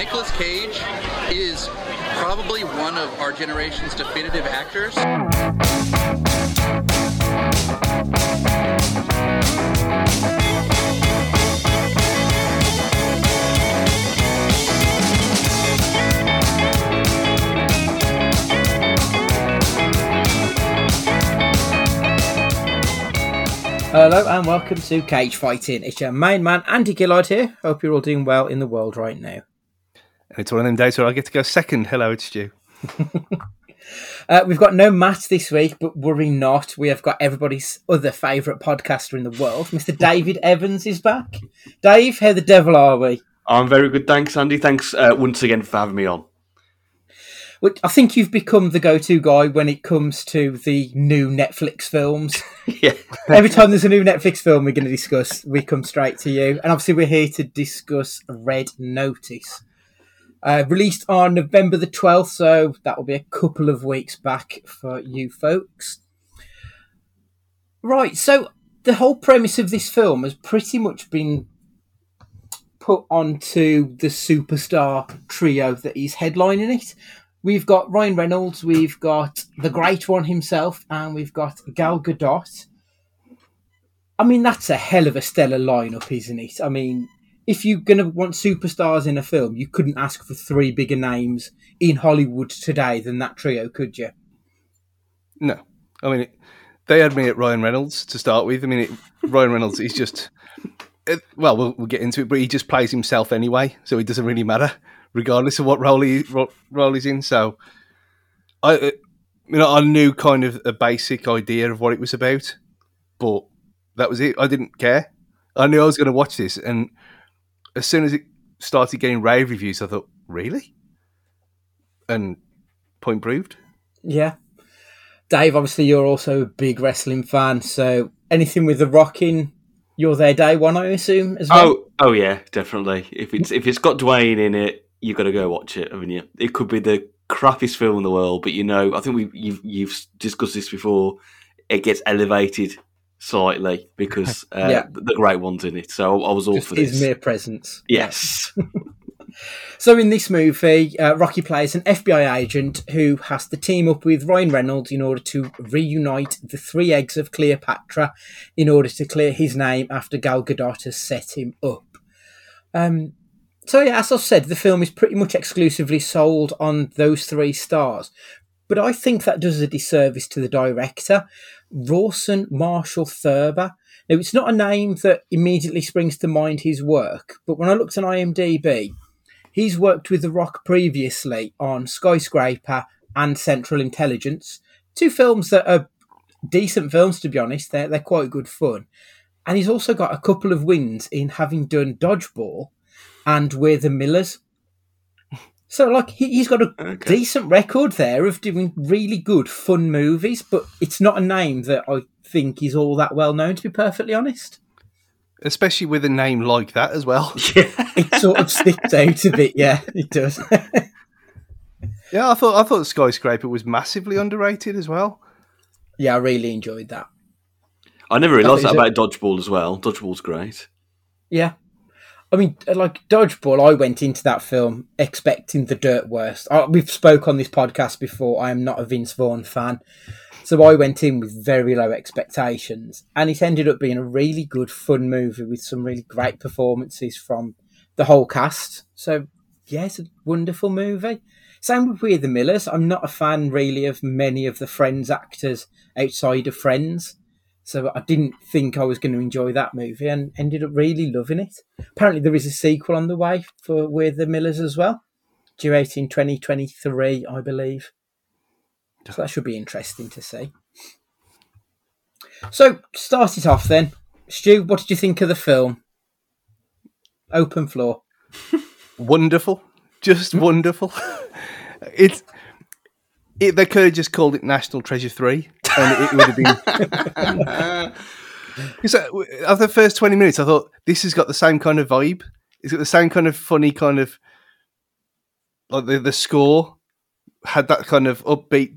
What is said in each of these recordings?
Nicolas Cage is probably one of our generation's definitive actors. Hello and welcome to Cage Fighting. It's your main man Andy Gillard here. Hope you're all doing well in the world right now. And it's one of them days where I get to go second. Hello, it's Stu. Uh, we've got no Matt this week, but worry not. We have got everybody's other favourite podcaster in the world. Mr. David Evans is back. Dave, how the devil are we? I'm very good, thanks, Andy. Thanks uh, once again for having me on. Well, I think you've become the go-to guy when it comes to the new Netflix films. yeah, Every time there's a new Netflix film we're going to discuss, we come straight to you. And obviously, we're here to discuss Red Notice. Uh, released on November the 12th, so that will be a couple of weeks back for you folks. Right, so the whole premise of this film has pretty much been put onto the superstar trio that is headlining it. We've got Ryan Reynolds, we've got the Great One himself, and we've got Gal Gadot. I mean, that's a hell of a stellar lineup, isn't it? I mean, if you're going to want superstars in a film, you couldn't ask for three bigger names in Hollywood today than that trio, could you? No, I mean, it, they had me at Ryan Reynolds to start with. I mean, it, Ryan Reynolds is just, it, well, well, we'll get into it, but he just plays himself anyway, so it doesn't really matter, regardless of what role he ro- role he's in. So, I, you know, I knew kind of a basic idea of what it was about, but that was it. I didn't care. I knew I was going to watch this, and as soon as it started getting rave reviews, I thought, really? And point proved. Yeah. Dave, obviously, you're also a big wrestling fan, so anything with The Rock in, you're there day one, I assume, as well? Oh, oh yeah, definitely. If it's if it's got Dwayne in it, you've got to go watch it, haven't you? It could be the crappiest film in the world, but you know, I think we you've you've discussed this before. It gets elevated slightly because uh, Yeah. the great one's in it. So I was all Just for his this. mere presence. Yes. So in this movie, uh, Rocky plays an FBI agent who has to team up with Ryan Reynolds in order to reunite the three eggs of Cleopatra in order to clear his name after Gal Gadot has set him up. Um, so yeah, as I've said, the film is pretty much exclusively sold on those three stars. But I think that does a disservice to the director, Rawson Marshall Thurber. Now, it's not a name that immediately springs to mind his work, but when I looked on IMDb, He's worked with The Rock previously on Skyscraper and Central Intelligence, two films that are decent films to be honest. They're they're quite good fun, and he's also got a couple of wins in having done Dodgeball and We're the Millers. So like he, he's got a Okay. decent record there of doing really good fun movies, but it's not a name that I think is all that well known to be perfectly honest. Especially with a name like that as well. yeah. It sort of sticks out a bit, yeah, it does. Yeah, I thought I thought Skyscraper was massively underrated as well. yeah, I really enjoyed that. I never realised That that is about Dodgeball as well. Dodgeball's great. Yeah. I mean, uh, like Dodgeball, I went into that film expecting the dirt worst. I, we've spoke on this podcast before. I am not a Vince Vaughn fan, so I went in with very low expectations, and it ended up being a really good, fun movie with some really great performances from the whole cast. So, it's a wonderful movie. Same with We're the Millers. I'm not a fan really of many of the Friends actors outside of Friends. So I didn't think I was going to enjoy that movie and ended up really loving it. Apparently there is a sequel on the way for We're the Millers as well. Due out in 2023, I believe. So that should be interesting to see. So start it off then. Stu, what did you think of the film? Open floor. Wonderful, just wonderful. it's it, they could have just called it National Treasure Three, and it would have been. so, after the first twenty minutes, I thought this has got the same kind of vibe. It's got the same kind of funny kind of like the the score had that kind of upbeat.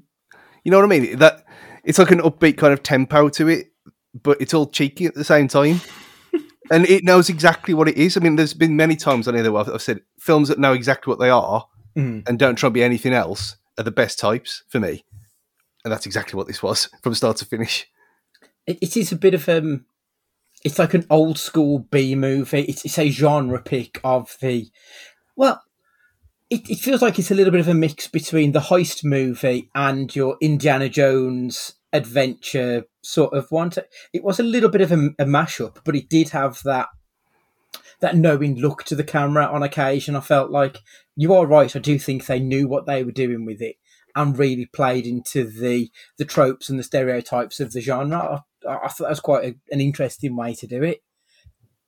You know what I mean? That it's like an upbeat kind of tempo to it, but it's all cheeky at the same time. and it knows exactly what it is. I mean, there's been many times on here where I've, I've said films that know exactly what they are Mm. and don't try to be anything else are the best types for me. And that's exactly what this was from start to finish. It, it is a bit of um, it's like an old school B movie. It's, it's a genre pick of the, well, it, it feels like it's a little bit of a mix between the heist movie and your Indiana Jones adventure sort of one. It was a little bit of a, a mashup, but it did have that that knowing look to the camera on occasion. I felt like you are right. I do think they knew what they were doing with it and really played into the the tropes and the stereotypes of the genre. I, I thought that was quite a, an interesting way to do it.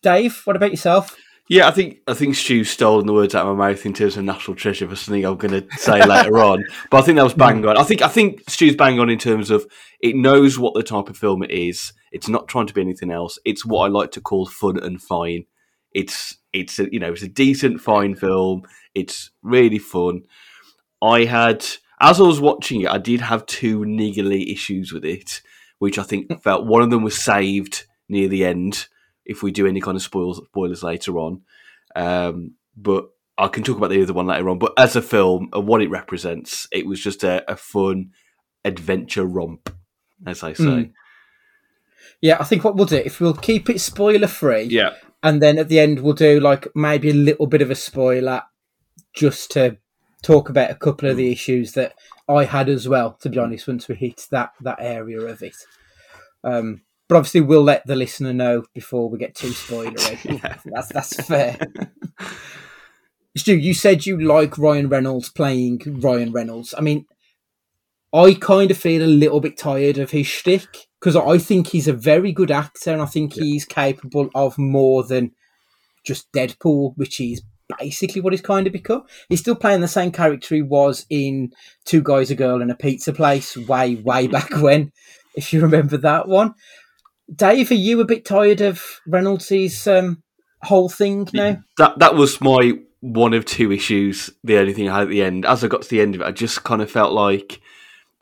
Dave, what about yourself? Yeah, I think I think Stu's stolen the words out of my mouth in terms of national treasure for something I'm going to say later on. But I think that was bang mm. on. I think I think Stu's bang on in terms of it knows what the type of film it is. It's not trying to be anything else. It's what I like to call fun and fine. It's it's a, you know it's a decent fine film. It's really fun. I had as I was watching it, I did have two niggly issues with it, which I think felt one of them was saved near the end. If we do any kind of spoils, spoilers later on, um, but I can talk about the other one later on. But as a film and what it represents, it was just a, a fun adventure romp, as I say. Mm. Yeah, I think what we'll do if we'll keep it spoiler free, Yeah, and then at the end we'll do like maybe a little bit of a spoiler just to talk about a couple of the issues that I had as well. To be honest, once we hit that that area of it, um, but obviously we'll let the listener know before we get too spoilery. That's that's fair. Stu, you said you like Ryan Reynolds playing Ryan Reynolds. I mean, I kind of feel a little bit tired of his shtick because I think he's a very good actor and I think he's capable of more than just Deadpool, which is basically what he's kind of become. He's still playing the same character he was in Two Guys, a Girl, and a Pizza Place way, way back when, if you remember that one. Dave, are you a bit tired of Reynolds' um, whole thing now? that that was my one of two issues. The only thing I had at the end, as I got to the end of it, I just kind of felt like,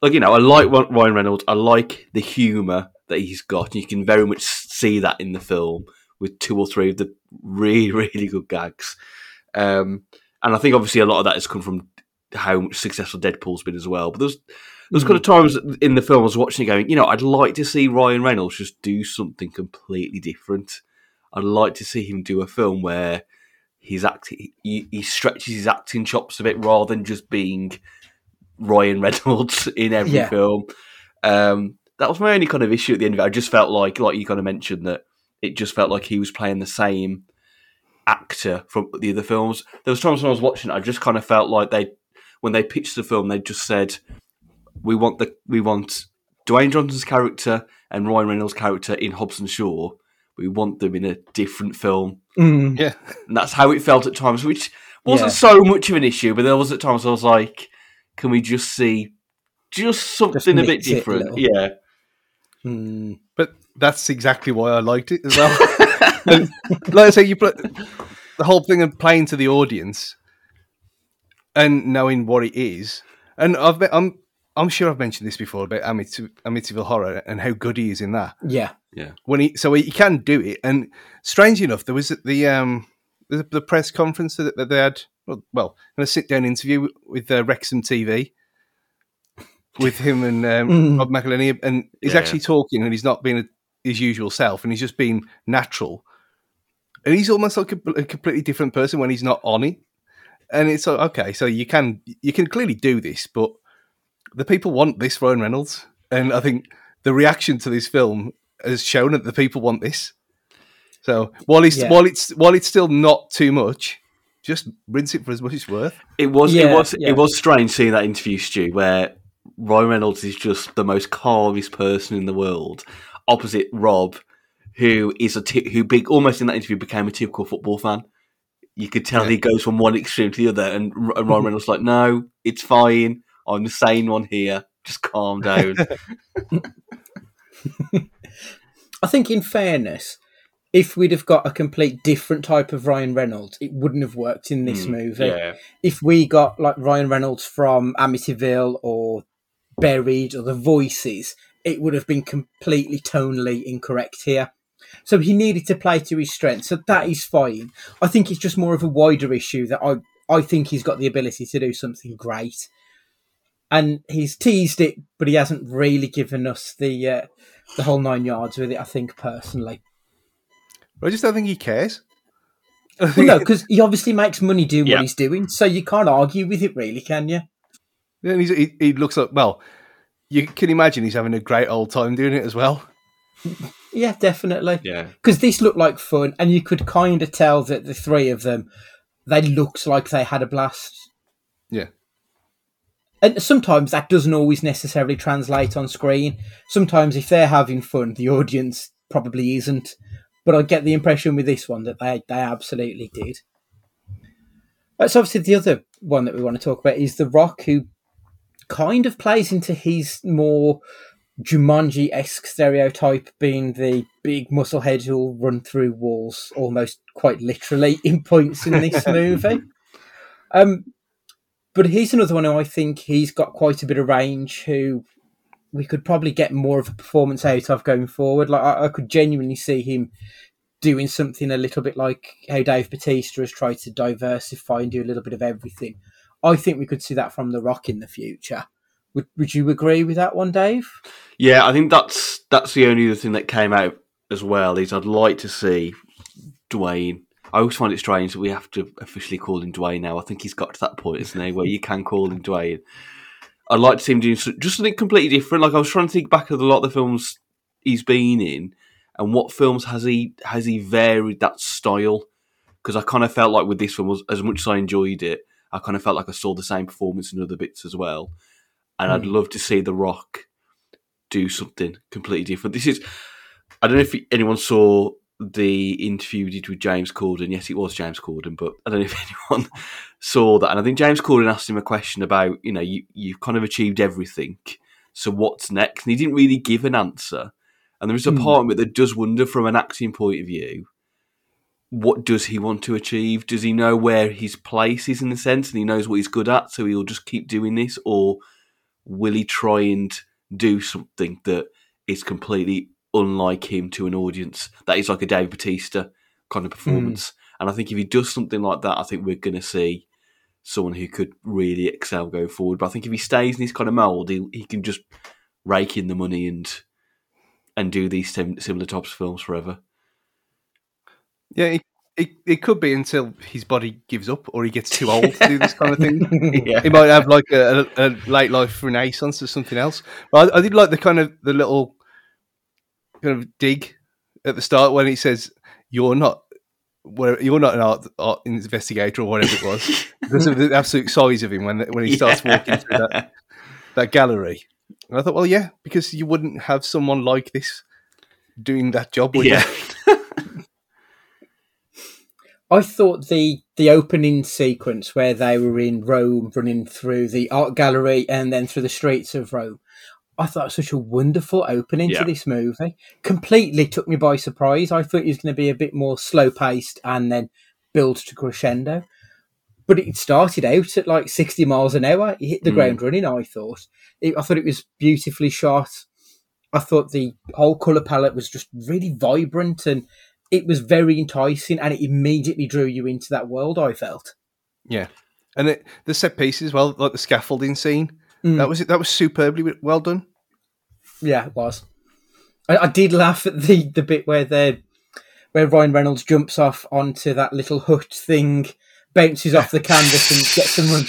like you know, I like Ryan Reynolds. I like the humour that he's got. You can very much see that in the film with two or three of the really, really good gags. Um, and I think obviously a lot of that has come from how successful Deadpool's been as well. But there's there's kind of times in the film I was watching it going, you know, I'd like to see Ryan Reynolds just do something completely different. I'd like to see him do a film where he's acting, he, he stretches his acting chops a bit rather than just being Ryan Reynolds in every Yeah. film. Um, that was my only kind of issue at the end of it. I just felt like, like you kind of mentioned, that it just felt like he was playing the same actor from the other films. There was times when I was watching I just kind of felt like they, when they pitched the film, they just said, "We want the we want Dwayne Johnson's character and Ryan Reynolds' character in Hobbs and Shaw. We want them in a different film." Mm. Yeah. And that's how it felt at times, which wasn't Yeah. so much of an issue, but there was at times I was like, "Can we just see just something a bit mix it a different?" yeah. Mm. But that's exactly why I liked it as well. and, like I say, you put the whole thing of playing to the audience and knowing what it is. And I've been, I'm I'm sure I've mentioned this before about Amity, Amityville Horror and how good he is in that. Yeah. yeah. When he so he can do it. And strangely enough, there was the um the, the press conference that, that they had. Well, well, in a sit down interview with uh, Wrexham TV. With him and um, Mm. Rob McElhenney, and he's Yeah. actually talking, and he's not being a, his usual self, and he's just being natural. And he's almost like a, a completely different person when he's not on it. And it's like, okay, so you can you can clearly do this, but the people want this Ryan Reynolds, and I think the reaction to this film has shown that the people want this. So while it's Yeah. while it's while it's still not too much, just rinse it for as much as it's worth. It was Yeah, it was yeah. it was strange seeing that interview, Stu, where Ryan Reynolds is just the most calmest person in the world, opposite Rob, who is a t- who big almost in that interview became a typical football fan. You could tell Yeah. he goes from one extreme to the other, and, R- and Ryan Reynolds is like, "No, it's fine. I'm the sane one here. Just calm down." I think, in fairness, if we'd have got a complete different type of Ryan Reynolds, it wouldn't have worked in this Mm, movie. yeah, If we got like Ryan Reynolds from Amityville or Buried or The Voices, it would have been completely tonally incorrect here. So he needed to play to his strengths. So that is fine. I think it's just more of a wider issue that I I think he's got the ability to do something great. And he's teased it, but he hasn't really given us the uh, the whole nine yards with it. I think personally. I just don't think he cares. Well, no, because he obviously makes money doing Yeah. what he's doing, so you can't argue with it, really, can you? And he's, he, he looks like well. You can imagine he's having a great old time doing it as well. Yeah, definitely. Yeah. Because this looked like fun, and you could kind of tell that the three of them, they looked like they had a blast. Yeah. And sometimes that doesn't always necessarily translate on screen. Sometimes, if they're having fun, the audience probably isn't. But I get the impression with this one that they, they absolutely did. Uh, That's obviously, the other one that we want to talk about is The Rock, who kind of plays into his more Jumanji esque stereotype, being the big muscle head who'll run through walls almost quite literally in points in this movie. Um, but he's another one who I think he's got quite a bit of range. Who we could probably get more of a performance out of going forward. Like I, I could genuinely see him doing something a little bit like how Dave Batista has tried to diversify and do a little bit of everything. I think we could see that from The Rock in the future. Would Would you agree with that one, Dave? Yeah, I think that's that's the only other thing that came out as well is I'd like to see Dwayne. I always find it strange that we have to officially call him Dwayne now. I think he's got to that point, isn't he, where you can call him Dwayne. I'd like to see him doing just something completely different. Like I was trying to think back of a lot of the films he's been in, and what films has he has he varied that style? Because I kind of felt like with this film, was as much as I enjoyed it, I kind of felt like I saw the same performance in other bits as well. And I'd love to see The Rock do something completely different. This is, I don't know if anyone saw the interview we did with James Corden. Yes, it was James Corden, but I don't know if anyone saw that. And I think James Corden asked him a question about, you know, you, you've kind of achieved everything. So what's next? And he didn't really give an answer. And there is a Hmm. part of it that does wonder from an acting point of view, what does he want to achieve? Does he know where his place is in the sense and he knows what he's good at, so he'll just keep doing this? Or will he try and do something that is completely unlike him to an audience that is like a Dave Batista kind of hmm. performance? And I think if he does something like that, I think we're going to see someone who could really excel going forward. But I think if he stays in this kind of mold, he, he can just rake in the money and and do these sim- similar types of films forever. Yeah, it, it, it could be until his body gives up or he gets too old to do this kind of thing. Yeah. He might have like a, a, late life renaissance or something else. But I, I did like the kind of the little kind of dig at the start when he says, "You're not." You're not an art, art investigator or whatever it was, because of the absolute size of him when when he starts walking through that, that gallery. And I thought, well, yeah, because you wouldn't have someone like this doing that job, would Yeah. you? I thought the the opening sequence where they were in Rome, running through the art gallery and then through the streets of Rome, I thought such a wonderful opening Yeah. to this movie. Completely took me by surprise. I thought it was going to be a bit more slow paced and then build to crescendo. But it started out at like sixty miles an hour. It hit the Mm. ground running. I thought. It, I thought it was beautifully shot. I thought the whole color palette was just really vibrant and it was very enticing and it immediately drew you into that world. I felt. Yeah, and it, the set pieces, well, like the scaffolding scene, Mm. that was it. that was superbly well done. Yeah, it was. I, I did laugh at the the bit where they where Ryan Reynolds jumps off onto that little hut thing, bounces off the canvas and gets run,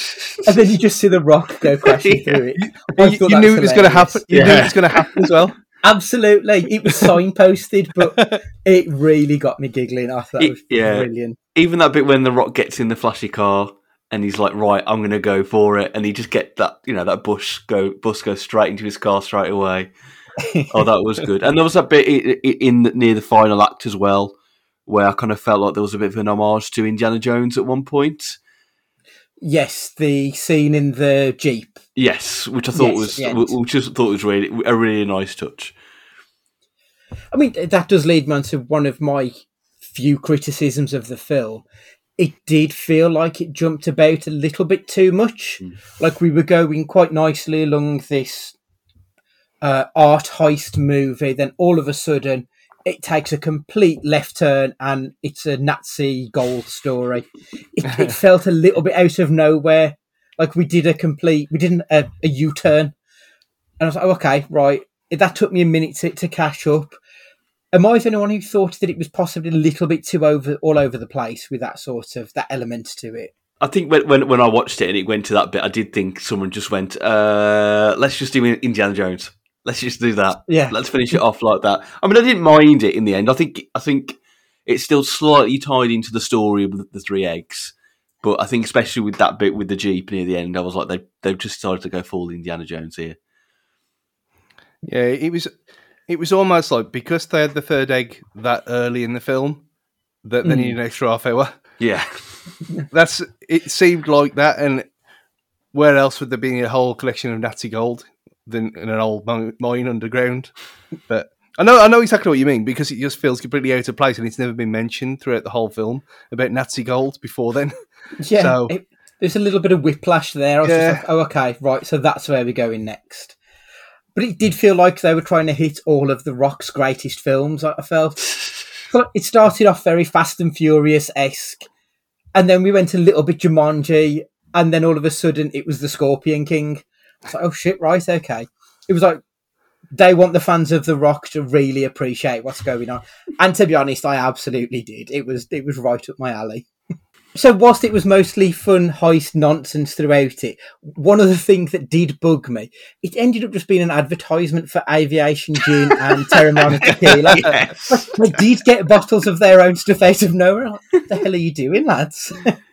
and then you just see the rock go crashing through it. I You, you knew it was going to happen. You knew it was going to happen as well. Absolutely, it was signposted, but it really got me giggling. I thought it It- was yeah. brilliant. Even that bit when the Rock gets in the flashy car and he's like, "Right, I'm going to go for it," and he just get that, you know, that bush go bus goes straight into his car straight away. oh, that was good. And there was that bit i- i- in near the final act as well, where I kind of felt like there was a bit of an homage to Indiana Jones at one point. Yes, the scene in the jeep. Yes, which I thought Yes, was, which I thought was really a really nice touch. I mean, that does lead me on to one of my few criticisms of the film. It did feel like it jumped about a little bit too much. Like we were going quite nicely along this uh, art heist movie, then all of a sudden it takes a complete left turn and it's a Nazi gold story. It, it felt a little bit out of nowhere. Like we did a complete, we didn't a, a U turn. And I was like, oh, okay, right. That took me a minute to, to catch up. Am I the only one who thought that it was possibly a little bit too over all over the place with that sort of that element to it? I think when, when when I watched it and it went to that bit, I did think someone just went, uh, "Let's just do Indiana Jones. Let's just do that. Yeah. let's finish it off like that." I mean, I didn't mind it in the end. I think I think it's still slightly tied into the story of the, the three eggs, but I think especially with that bit with the jeep near the end, I was like, they they've just started to go full Indiana Jones here. Yeah, it was it was almost like because they had the third egg that early in the film that they hmm. needed an extra half hour. Yeah, That's it seemed like that, and where else would there be a whole collection of Nazi gold than in an old mine underground? But I know I know exactly what you mean because it just feels completely out of place, and it's never been mentioned throughout the whole film about Nazi gold before then. Yeah, So- it, there's a little bit of whiplash there. I was Yeah. just like, oh, okay, right, so that's where we're going next. But it did feel like they were trying to hit all of the Rock's greatest films. I I felt it started off very Fast and Furious esque, and then we went a little bit Jumanji, and then all of a sudden it was the Scorpion King. I was like, oh shit, right, okay. It was like they want the fans of The Rock to really appreciate what's going on, and to be honest, I absolutely did. It was it was right up my alley. So whilst it was mostly fun heist nonsense throughout it, one of the things that did bug me, it ended up just being an advertisement for aviation gin and Teremana tequila. yes. They did get bottles of their own stuff out of nowhere. What the hell are you doing, lads?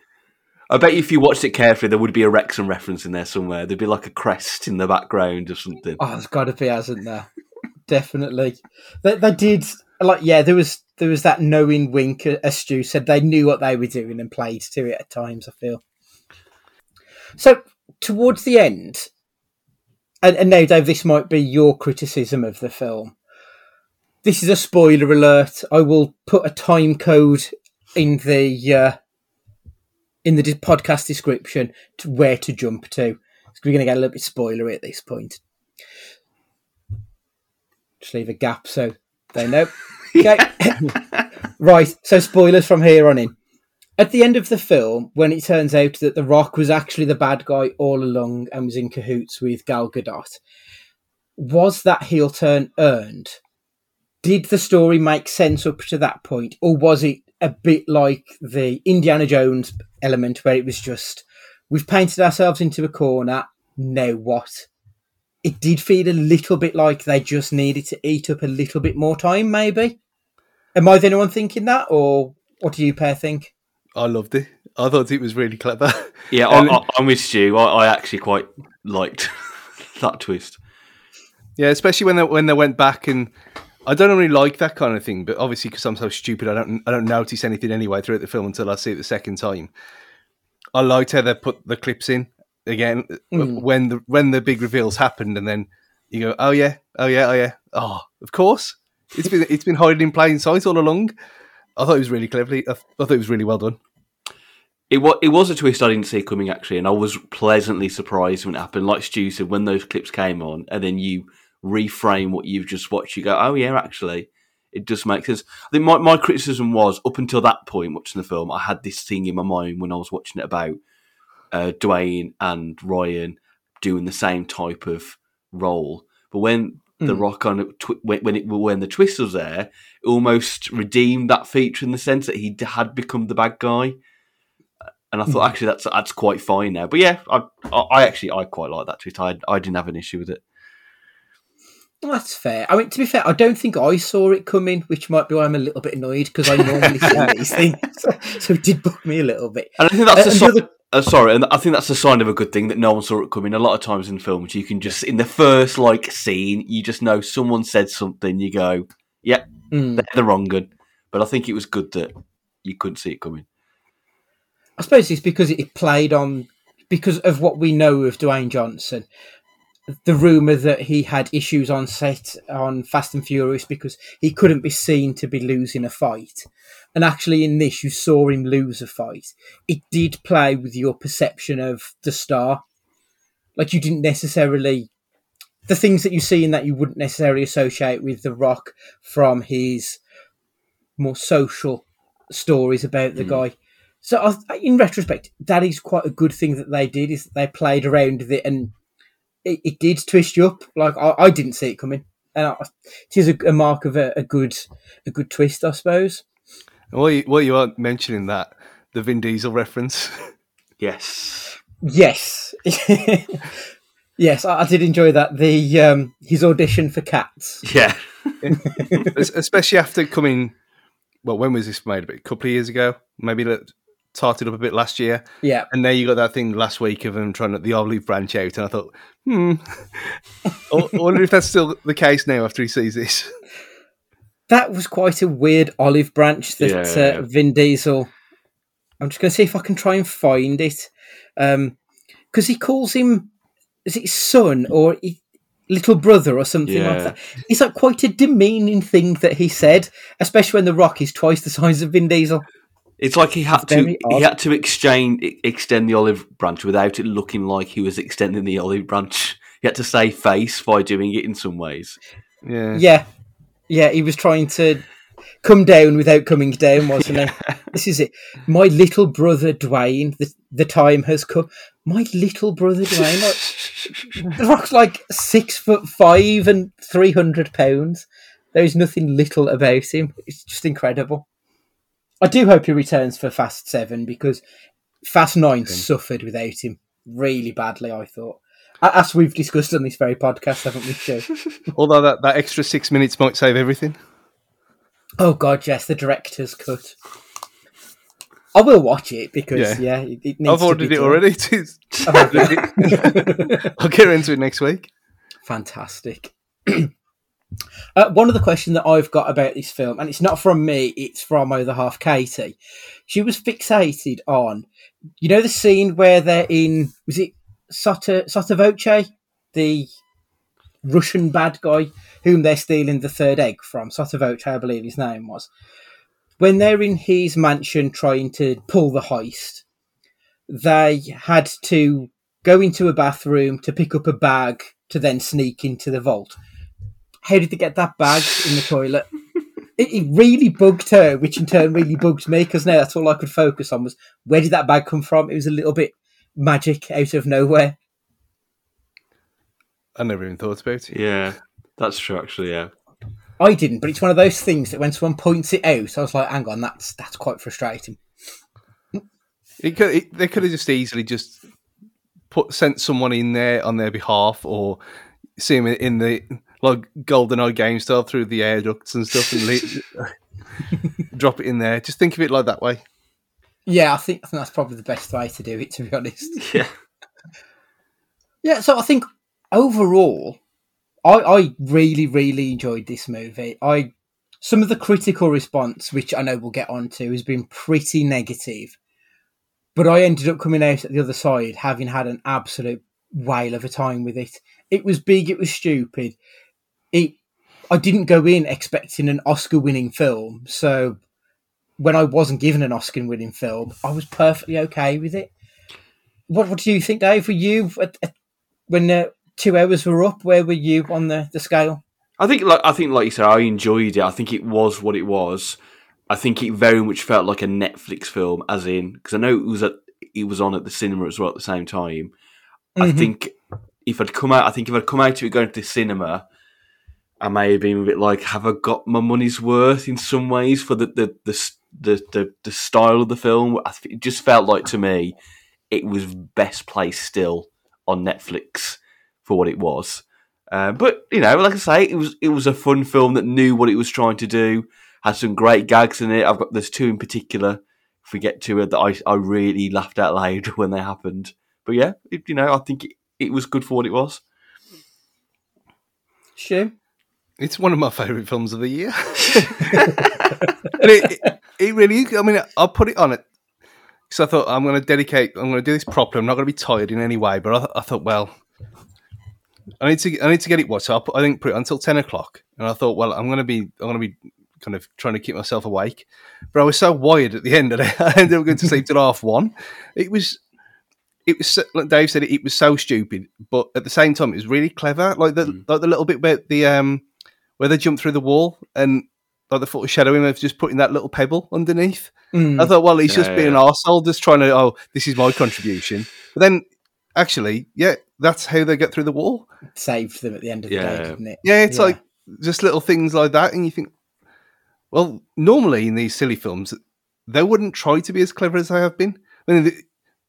I bet if you watched it carefully, there would be a Wrexham reference in there somewhere. There'd be like a crest in the background or something. Oh, there's got to be, hasn't there? Definitely. They, they did like yeah. There was there was that knowing wink. As Stu said, they knew what they were doing and played to it at times. I feel. So towards the end, and, and now Dave, this might be your criticism of the film. This is a spoiler alert. I will put a time code in the uh, in the podcast description to where to jump to. So we're going to get a little bit spoilery at this point. Just leave a gap so they know. Okay. right. So spoilers from here on in. At the end of the film, when it turns out that The Rock was actually the bad guy all along and was in cahoots with Gal Gadot, was that heel turn earned? Did the story make sense up to that point, or was it a bit like the Indiana Jones element where it was just we've painted ourselves into a corner, now what? It did feel a little bit like they just needed to eat up a little bit more time, maybe. Am I the only one thinking that, or what do you pair think? I loved it. I thought it was really clever. Yeah, I, And- I, I'm with Stu. I, I actually quite liked that twist. Yeah, especially when they when they went back and I don't really like that kind of thing, but obviously because I'm so stupid, I don't I don't notice anything anyway throughout the film until I see it the second time. I liked how they put the clips in again Mm. when the when the big reveals happened, and then you go, oh yeah, oh yeah, oh yeah, oh of course, it's been it's been hiding in plain sight all along. I thought it was really cleverly. I thought it was really well done. It was it was a twist I didn't see coming actually, and I was pleasantly surprised when it happened. Like Stu said, when those clips came on, and then you reframe what you've just watched, you go, "Oh yeah, actually, it does make sense." I think my, my criticism was up until that point, watching the film, I had this thing in my mind when I was watching it about uh, Dwayne and Ryan doing the same type of role, but when the Mm. Rock on it, tw- when when, it, when the twist was there, it almost redeemed that feature in the sense that he d- had become the bad guy and I thought actually that's that's quite fine now. But yeah, I I I actually I quite like that twist. I I didn't have an issue with it. That's fair. I mean, to be fair, I don't think I saw it coming, which might be why I'm a little bit annoyed because I normally see these things. So it did bug me a little bit. And I think that's Uh, a and sign. the other- Uh, sorry, and I think that's a sign of a good thing that no one saw it coming. A lot of times in films, you can just in the first like scene, you just know someone said something. You go, "Yep, Mm. they're the wrong good." But I think it was good that you couldn't see it coming. I suppose it's because it played on because of what we know of Dwayne Johnson. The rumor that he had issues on set on Fast and Furious because he couldn't be seen to be losing a fight. And actually, in this, you saw him lose a fight. It did play with your perception of the star. Like, you didn't necessarily the things that you see in that you wouldn't necessarily associate with The Rock from his more social stories about the hmm. guy. So, in retrospect, that is quite a good thing that they did. Is that they played around with it and it, it did twist you up. Like I, I didn't see it coming, and I, it is a, a mark of a, a good a good twist, I suppose. While you, while you are mentioning that, the Vin Diesel reference, Yes. Yes, yes, I, I did enjoy that. The um, his audition for Cats. Yeah. especially after coming. Well, when was this made? A couple of years ago, maybe that tarted up a bit last year. Yeah, And now you got that thing last week of them trying to the olive branch out, and I thought, hmm, I I wonder if that's still the case now after he sees this. that was quite a weird olive branch that Yeah, uh, yeah. Vin Diesel. I'm just going to see if I can try and find it, because he calls him is it son or he, little brother or something like Yeah. that. It's like quite a demeaning thing that he said, especially when the Rock is twice the size of Vin Diesel. It's like he had It's to very he had to exchange extend the olive branch without it looking like he was extending the olive branch. He had to say face by doing it in some ways. Yeah, Yeah, yeah, he was trying to come down without coming down, wasn't he? This is it. My little brother Dwayne. The, the time has come. My little brother Dwayne. Like, the Rock's like six foot five and three hundred pounds. There is nothing little about him. It's just incredible. I do hope he returns for Fast Seven because Fast Nine suffered without him really badly. I thought, as we've discussed on this very podcast, haven't we, Joe? Although that, that extra six minutes might save everything. Oh God, yes, the director's cut. I will watch it because Yeah. yeah, it, it I've ordered it done. already. I'll get into it next week. Fantastic. uh, one of the questions that I've got about this film, and it's not from me, it's from other half, Katie. She was fixated on, you know, the scene where they're in, was it Sota Sotto Voce, the Russian bad guy whom they're stealing the third egg from? Sotto Voce, I believe his name was. When they're in his mansion trying to pull the heist, they had to go into a bathroom to pick up a bag to then sneak into the vault. How did they get that bag in the toilet? It, it really bugged her, which in turn really bugged me because now that's all I could focus on was where did that bag come from? It was a little bit magic out of nowhere. I never even thought about it. Yeah, that's true. Actually, yeah. I didn't, but it's one of those things that when someone points it out, I was like, "Hang on, that's that's quite frustrating." It could, it, they could have just easily just put sent someone in there on their behalf, or see him in the like GoldenEye game style through the air ducts and stuff, and le- drop it in there. Just think of it like that way. Yeah, I think I think that's probably the best way to do it. To be honest. Yeah. Yeah, so I think overall, I, I really, really enjoyed this movie. I some of the critical response, which I know we'll get onto, has been pretty negative. But I ended up coming out at the other side having had an absolute whale of a time with it. It was big, it was stupid. It I didn't go in expecting an Oscar winning film, so when I wasn't given an Oscar winning film, I was perfectly okay with it. What what do you think, Dave? Were you at, at, when the two hours were up? Where were you on the, the scale? I think, like I think, like you said, I enjoyed it. I think it was what it was. I think it very much felt like a Netflix film, as in because I know it was at it was on at the cinema as well at the same time. I Mhm. think if I'd come out, I think if I'd come out to it going to the cinema, I may have been a bit like, have I got my money's worth in some ways for the the the the, the, the style of the film? It just felt like to me it was best placed still on Netflix for what it was. Uh, but you know, like I say, it was it was a fun film that knew what it was trying to do. Had some great gags in it. I've got there's two in particular. If we get to it, that I I really laughed out loud when they happened. But yeah, it, you know, I think it, it was good for what it was. Sure. It's one of my favourite films of the year. and it, it, it really, I mean, I'll put it on it because I thought I'm going to dedicate, I'm going to do this properly. I'm not going to be tired in any way. But I, I thought, well, I need to, I need to get it watched. So put, I didn't put it until 10 o'clock. And I thought, well, I'm going to be, I'm going to be kind of trying to keep myself awake. But I was so wired at the end that I ended up going to sleep till half one. It was, it was like Dave said, it, it was so stupid, but at the same time, it was really clever. Like the Mm. like the little bit about the um where they jump through the wall and like the foreshadowing of just putting that little pebble underneath. Mm. I thought, well, he's just Yeah, being yeah. an arsehole, just trying to, oh, this is my contribution. But then, actually, yeah, that's how they get through the wall. saved them at the end of the Yeah. day, didn't it? Yeah, it's Yeah. like just little things like that, and you think, well, normally in these silly films, they wouldn't try to be as clever as they have been. I mean, the,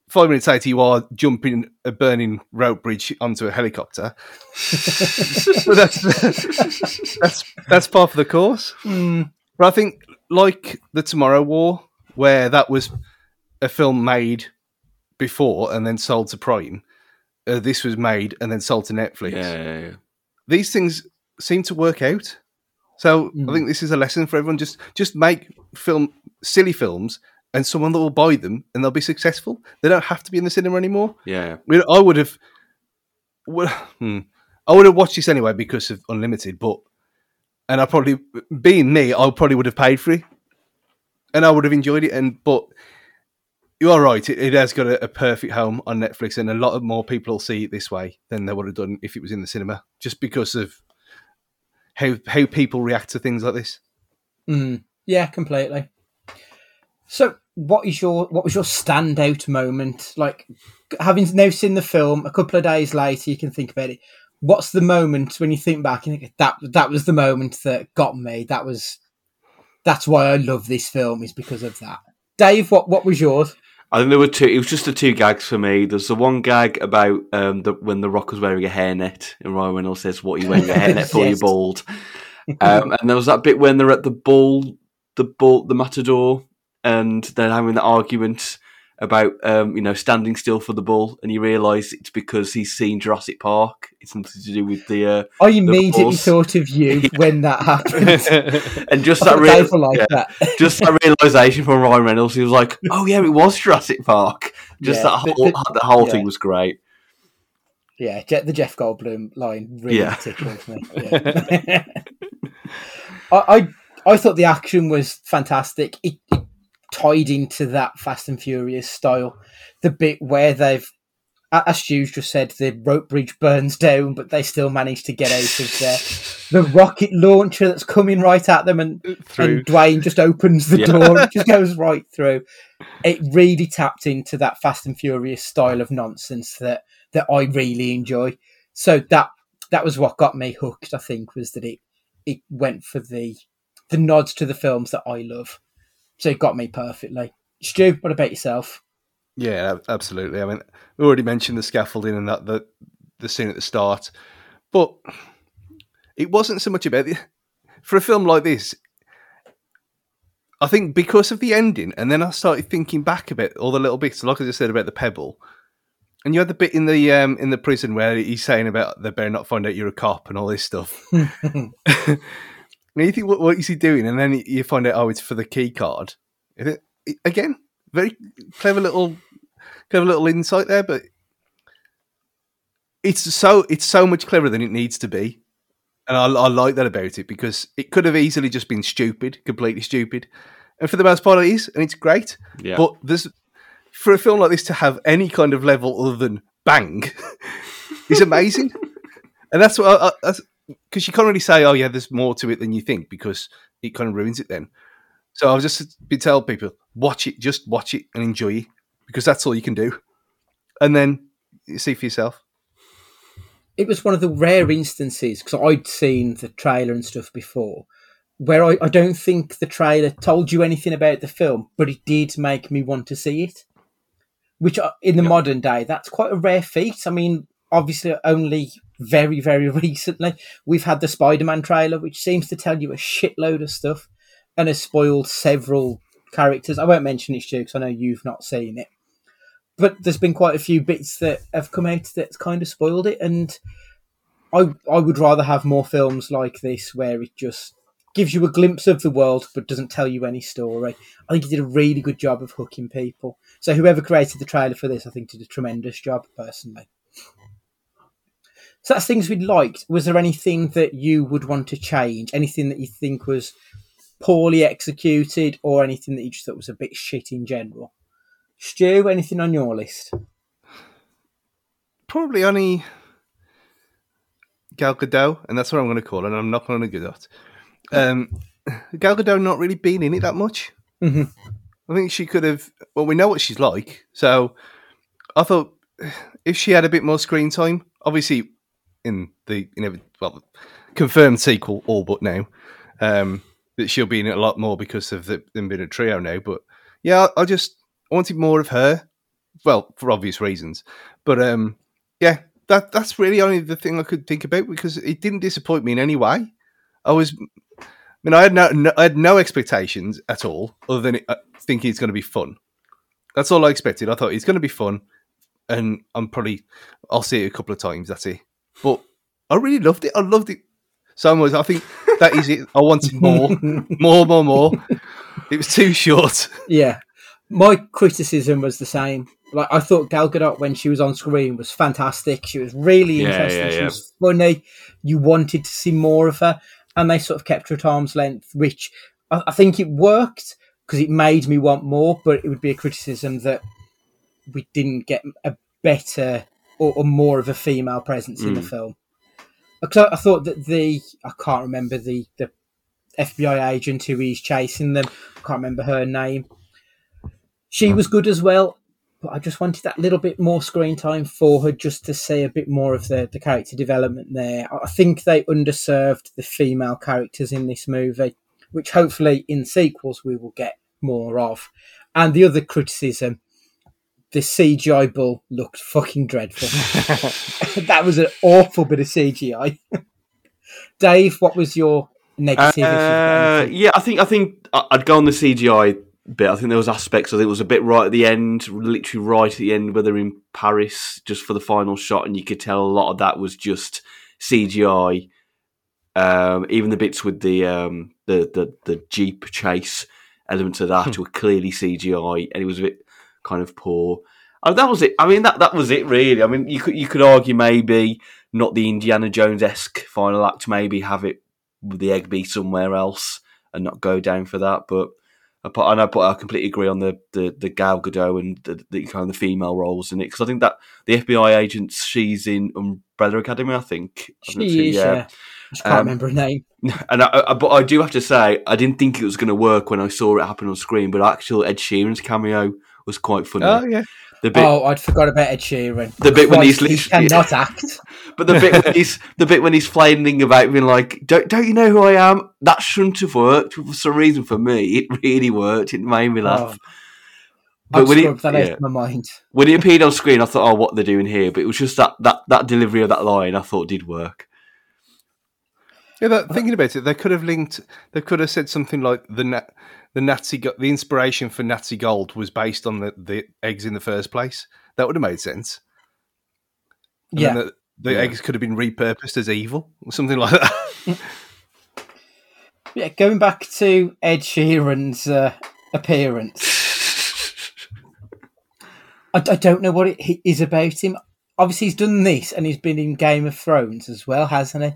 five minutes later, you are jumping a burning rope bridge onto a helicopter. but that's that's that's part of the course. Mm. But I think, like the Tomorrow War, where that was a film made before and then sold to Prime, uh, this was made and then sold to Netflix Yeah, yeah, yeah. these things seem to work out. So Mm. I think this is a lesson for everyone. Just just make film silly films, and someone that will buy them, and they'll be successful. They don't have to be in the cinema anymore. yeah. I, mean, I would have, would, hmm, I would have watched this anyway because of Unlimited. But and I probably, being me, I probably would have paid for it, and I would have enjoyed it. And but you are right; it, it has got a, a perfect home on Netflix, and a lot of more people will see it this way than they would have done if it was in the cinema, just because of how how people react to things like this. Mm. Yeah, completely. So, what is your what was your standout moment? Like, having now seen the film, a couple of days later, you can think about it. What's the moment when you think back and think that that was the moment that got me? That was that's why I love this film is because of that. Dave, what what was yours? I think there were two. It was just the two gags for me. There's the one gag about um, the, when the Rock was wearing a hairnet, and Ryan Reynolds says, "What are you wearing a hairnet for? You Yes. bald." Um, and there was that bit when they're at the ball, the ball, the matador, and they're having the argument about um, you know standing still for the bull, and you realise it's because he's seen Jurassic Park. It's nothing to do with the uh, I immediately thought of you when that happened. and just that real, like yeah, that. just that realization from Ryan Reynolds. He was like, "Oh yeah, it was Jurassic Park." Just Yeah, that the- whole the- the whole yeah. thing was great. Yeah, the Jeff Goldblum line really Yeah. tickled me. Yeah. I, I I thought the action was fantastic. It, it tied into that Fast and Furious style. The bit where they've, as Stu's just said, the rope bridge burns down, but they still manage to get out of there. The rocket launcher that's coming right at them, and Through and Dwayne just opens the Yeah. door, it just goes right through. It really tapped into that Fast and Furious style of nonsense that that I really enjoy. So that that was what got me hooked. I think was that it it went for the the nods to the films that I love. So it got me perfectly. Stu, what about yourself? Yeah, absolutely. I mean, we already mentioned the scaffolding and that the the scene at the start, but it wasn't so much about the for a film like this. I think because of the ending, and then I started thinking back a bit, all the little bits, like I just said about the pebble, and you had the bit in the um, in the prison where he's saying about they better not find out you're a cop and all this stuff. and you think, what, what is he doing? And then you find out, oh, it's for the key card. It- again, very clever little clever little insight there, but it's so it's so much cleverer than it needs to be, and I, I like that about it because it could have easily just been stupid, completely stupid, and for the most part it is, and it's great. Yeah, But there's for a film like this to have any kind of level other than bang is amazing, and that's what I, I, because you can't really say, oh yeah, there's more to it than you think because it kind of ruins it then. So I've just been tell people watch it, just watch it and enjoy it because that's all you can do, and then you see for yourself. it was one of the rare instances because I'd seen the trailer and stuff before, where I, I don't think the trailer told you anything about the film, but it did make me want to see it. Which uh, in the modern day, that's quite a rare feat. I mean, obviously, only very, very recently we've had the Spider-Man trailer, which seems to tell you a shitload of stuff and has spoiled several characters. I won't mention it, Stu, because I know you've not seen it but there's been quite a few bits that have come out that's kind of spoiled it and I I would rather have more films like this where it just gives you a glimpse of the world but doesn't tell you any story. I think he did a really good job of hooking people. So whoever created the trailer for this I think did a tremendous job personally. So that's things we liked. Was there anything that you would want to change? Anything that you think was poorly executed or anything that you just thought was a bit shit in general? Stu, anything on your list? probably only Gal Gadot, and that's what I'm going to call her. And I'm not going to Gadot. Um, Gal Gadot not really been in it that much. Mhm. I think she could have. Well, we know what she's like, so I thought if she had a bit more screen time, obviously in the well confirmed sequel, all but now, um, that she'll be in it a lot more because of the, them being a trio now. But yeah, I, I just wanted more of her. Well, for obvious reasons, but um, yeah, that that's really only the thing I could think about because it didn't disappoint me in any way. I was, I mean, I had no, no I had no expectations at all, other than it, uh, thinking it's going to be fun. That's all I expected. I thought it's going to be fun, and I'm probably I'll see it a couple of times. That's it. But I really loved it. I loved it so much. I think that is it. I wanted more, more, more, more. It was too short. Yeah, my criticism was the same. Like I thought Gal Gadot when she was on screen was fantastic. She was really Yeah, interesting. yeah, she yeah. was funny. You wanted to see more of her, and they sort of kept her at arm's length, which I, I think it worked because it made me want more. But it would be a criticism that we didn't get a better or, or more of a female presence in the Mm. film. I, I thought that the I can't remember the the FBI agent who is chasing them. I can't remember her name. She was good as well, but I just wanted that little bit more screen time for her just to see a bit more of the, the character development there. I think they underserved the female characters in this movie, which hopefully in sequels we will get more of. And the other criticism, the CGI bull looked fucking dreadful. that was an awful bit of CGI. Dave, what was your negative? Uh, yeah, I think I think I'd go on the CGI bit. I think there was aspects. I think it was a bit right at the end, literally right at the end, where they're in Paris just for the final shot, and you could tell a lot of that was just CGI. Um, even the bits with the um, the, the the jeep chase elements of that were clearly CGI, and it was a bit kind of poor. Oh, that was it. I mean, that that was it really. I mean, you could you could argue maybe not the Indiana Jones esque final act. Maybe have it with the egg be somewhere else and not go down for that. But apart, I know, but I completely agree on the the, the Gal Gadot and the, the kind of the female roles in it because I think that the FBI agent she's in Umbrella Academy. I think I She is, yeah. I just can't Um, remember her name. and I, I, but I do have to say, I didn't think it was going to work when I saw it happen on screen. But actual Ed Sheeran's cameo was quite funny. Oh yeah, the bit, oh, I'd forgot about Ed Sheeran. The bit when he's Christ, lit- he cannot act. but the bit when he's the bit when he's flailing about being like, "Don't don't you know who I am?" That shouldn't have worked for some reason. For me, it really worked. It made me laugh. Oh. I've But when he, scrubbed that out yeah. of my mind. when he appeared on screen, I thought, "Oh, what they're doing here?" But it was just that that that delivery of that line I thought did work. yeah. That, thinking about it, they could have linked. They could have said something like the na- the Nazi the inspiration for Nazi gold was based on the, the eggs in the first place. That would have made sense. And Yeah. the, the Yeah. eggs could have been repurposed as evil, or something like that. Yeah, going back to Ed Sheeran's uh, appearance, I, I don't know what it he- is about him. Obviously, he's done this and he's been in Game of Thrones as well, hasn't he?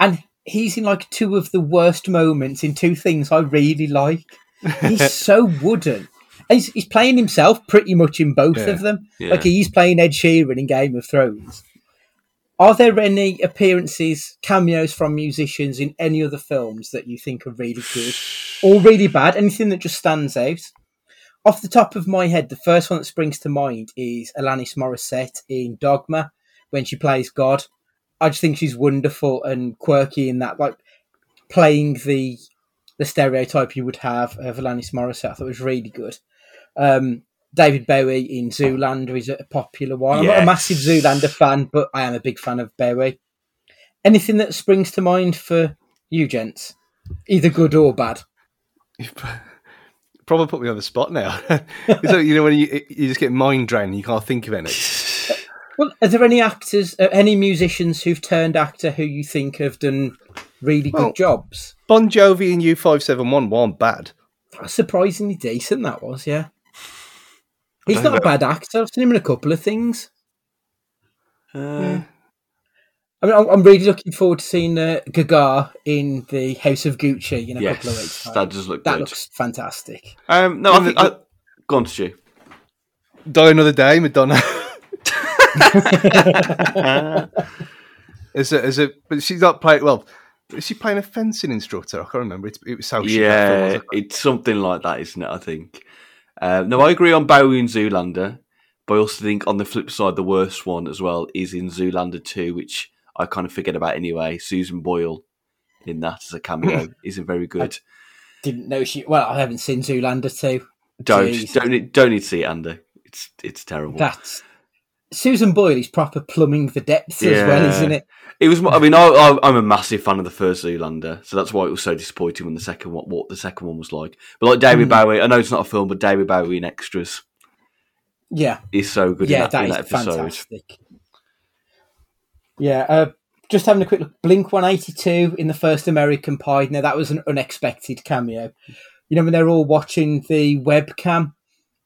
And he's in like two of the worst moments in two things I really like. He's so wooden. He's, he's playing himself pretty much in both Yeah. of them. Yeah. Like he's playing Ed Sheeran in Game of Thrones. Are there any appearances, cameos from musicians in any other films that you think are really good or really bad? Anything that just stands out? Off the top of my head, the first one that springs to mind is Alanis Morissette in Dogma when she plays God. I just think she's wonderful and quirky in that, like playing the the stereotype you would have of Alanis Morissette. I thought it was really good. Um, David Bowie in Zoolander is a popular one. I'm not a massive Zoolander fan, but I am a big fan of Bowie. Anything that springs to mind for you, gents, either good or bad? You've probably put me on the spot now. so you know when you you just get mind drained, you can't think of any. Well, are there any actors, uh, any musicians who've turned actor who you think have done really good jobs? Bon Jovi and U five seven one weren't bad. Surprisingly decent, that was, yeah. He's don't not a bad actor. I've seen him in a couple of things. Uh, I mean, I'm- I'm really looking forward to seeing uh, Gaga in the House of Gucci in a yes, couple of weeks. time. that does look That good. looks fantastic. Um, no, I think. I, go on, Stu. Die another day, Madonna. As a, as a, but she's not playing. Well, is she playing a fencing instructor? I can't remember. It, it was how she. yeah, it's something like that, isn't it? I think. Uh, no, I agree on Bowie and Zoolander, but I also think on the flip side, the worst one as well is in Zoolander 2, which I kind of forget about anyway. Susan Boyle in that as a cameo isn't very good. Didn't know she. Well, I haven't seen Zoolander two. Don't Jeez. don't need, don't need to see it, Andy. It's it's terrible. That's Susan Boyle is proper plumbing the depths as well, isn't it? It was. I mean, I, I, I'm a massive fan of the first Zoolander, so that's why it was so disappointing when the second one, what the second one was like. But like David Mm. Bowie, I know it's not a film, but David Bowie in extras Yeah, is so good yeah, in that, in that is episode. fantastic. Yeah, uh, just having a quick look. Blink One Eighty Two in the first American Pie. Now that was an unexpected cameo. You know when they're all watching the webcam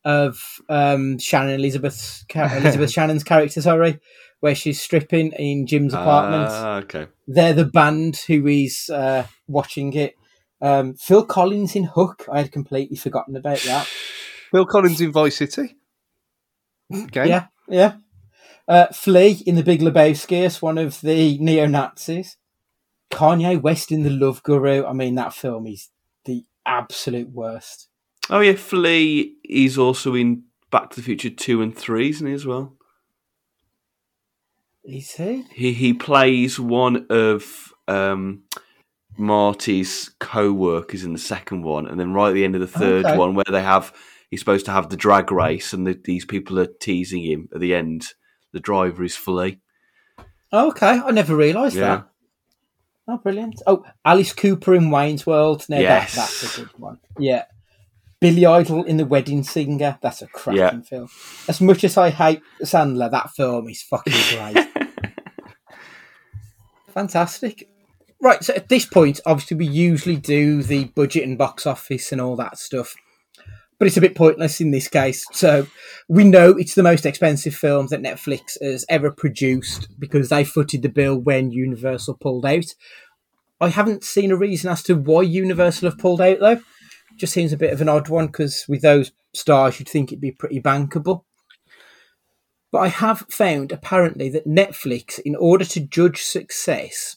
of um, Shannon Elizabeth's Elizabeth Shannon's character, sorry, where she's stripping in Jim's apartment. Ah, okay. they're the band who is uh, watching it. Um, Phil Collins in Hook. I had completely forgotten about that. Phil Collins in Vice City. Okay. Yeah, yeah. Uh, Flea in The Big Lebowski as one of the neo Nazis. Kanye West in The Love Guru. I mean, that film is the absolute worst. Oh yeah, Flea is also in Back to the Future two and three, isn't he as well? Is he? He he plays one of um, Marty's co-workers in the second one, and then right at the end of the third Okay. one, where they have he's supposed to have the drag race, and the, these people are teasing him at the end. The driver is Flea. Oh, okay, I never realised Yeah. that. Oh, brilliant. Oh, Alice Cooper in Wayne's World. Now Yes. that, that's a good one. Yeah. Billy Idol in The Wedding Singer. That's a cracking Yeah. film. As much as I hate Sandler, that film is fucking great. Fantastic. Right, so at this point, obviously, we usually do the budget and box office and all that stuff. But it's a bit pointless in this case. So we know it's the most expensive film that Netflix has ever produced because they footed the bill when Universal pulled out. I haven't seen a reason as to why Universal have pulled out, though. Just seems a bit of an odd one because with those stars, you'd think it'd be pretty bankable. But I have found apparently that Netflix, in order to judge success,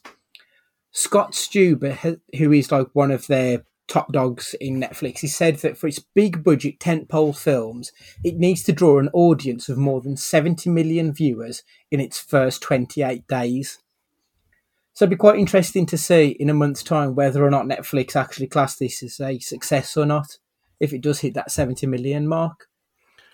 Scott Stuber, who is like one of their top dogs in Netflix, he said that for its big budget tentpole films, it needs to draw an audience of more than 70 million viewers in its first 28 days. So it'd be quite interesting to see in a month's time whether or not Netflix actually class this as a success or not, if it does hit that 70 million mark.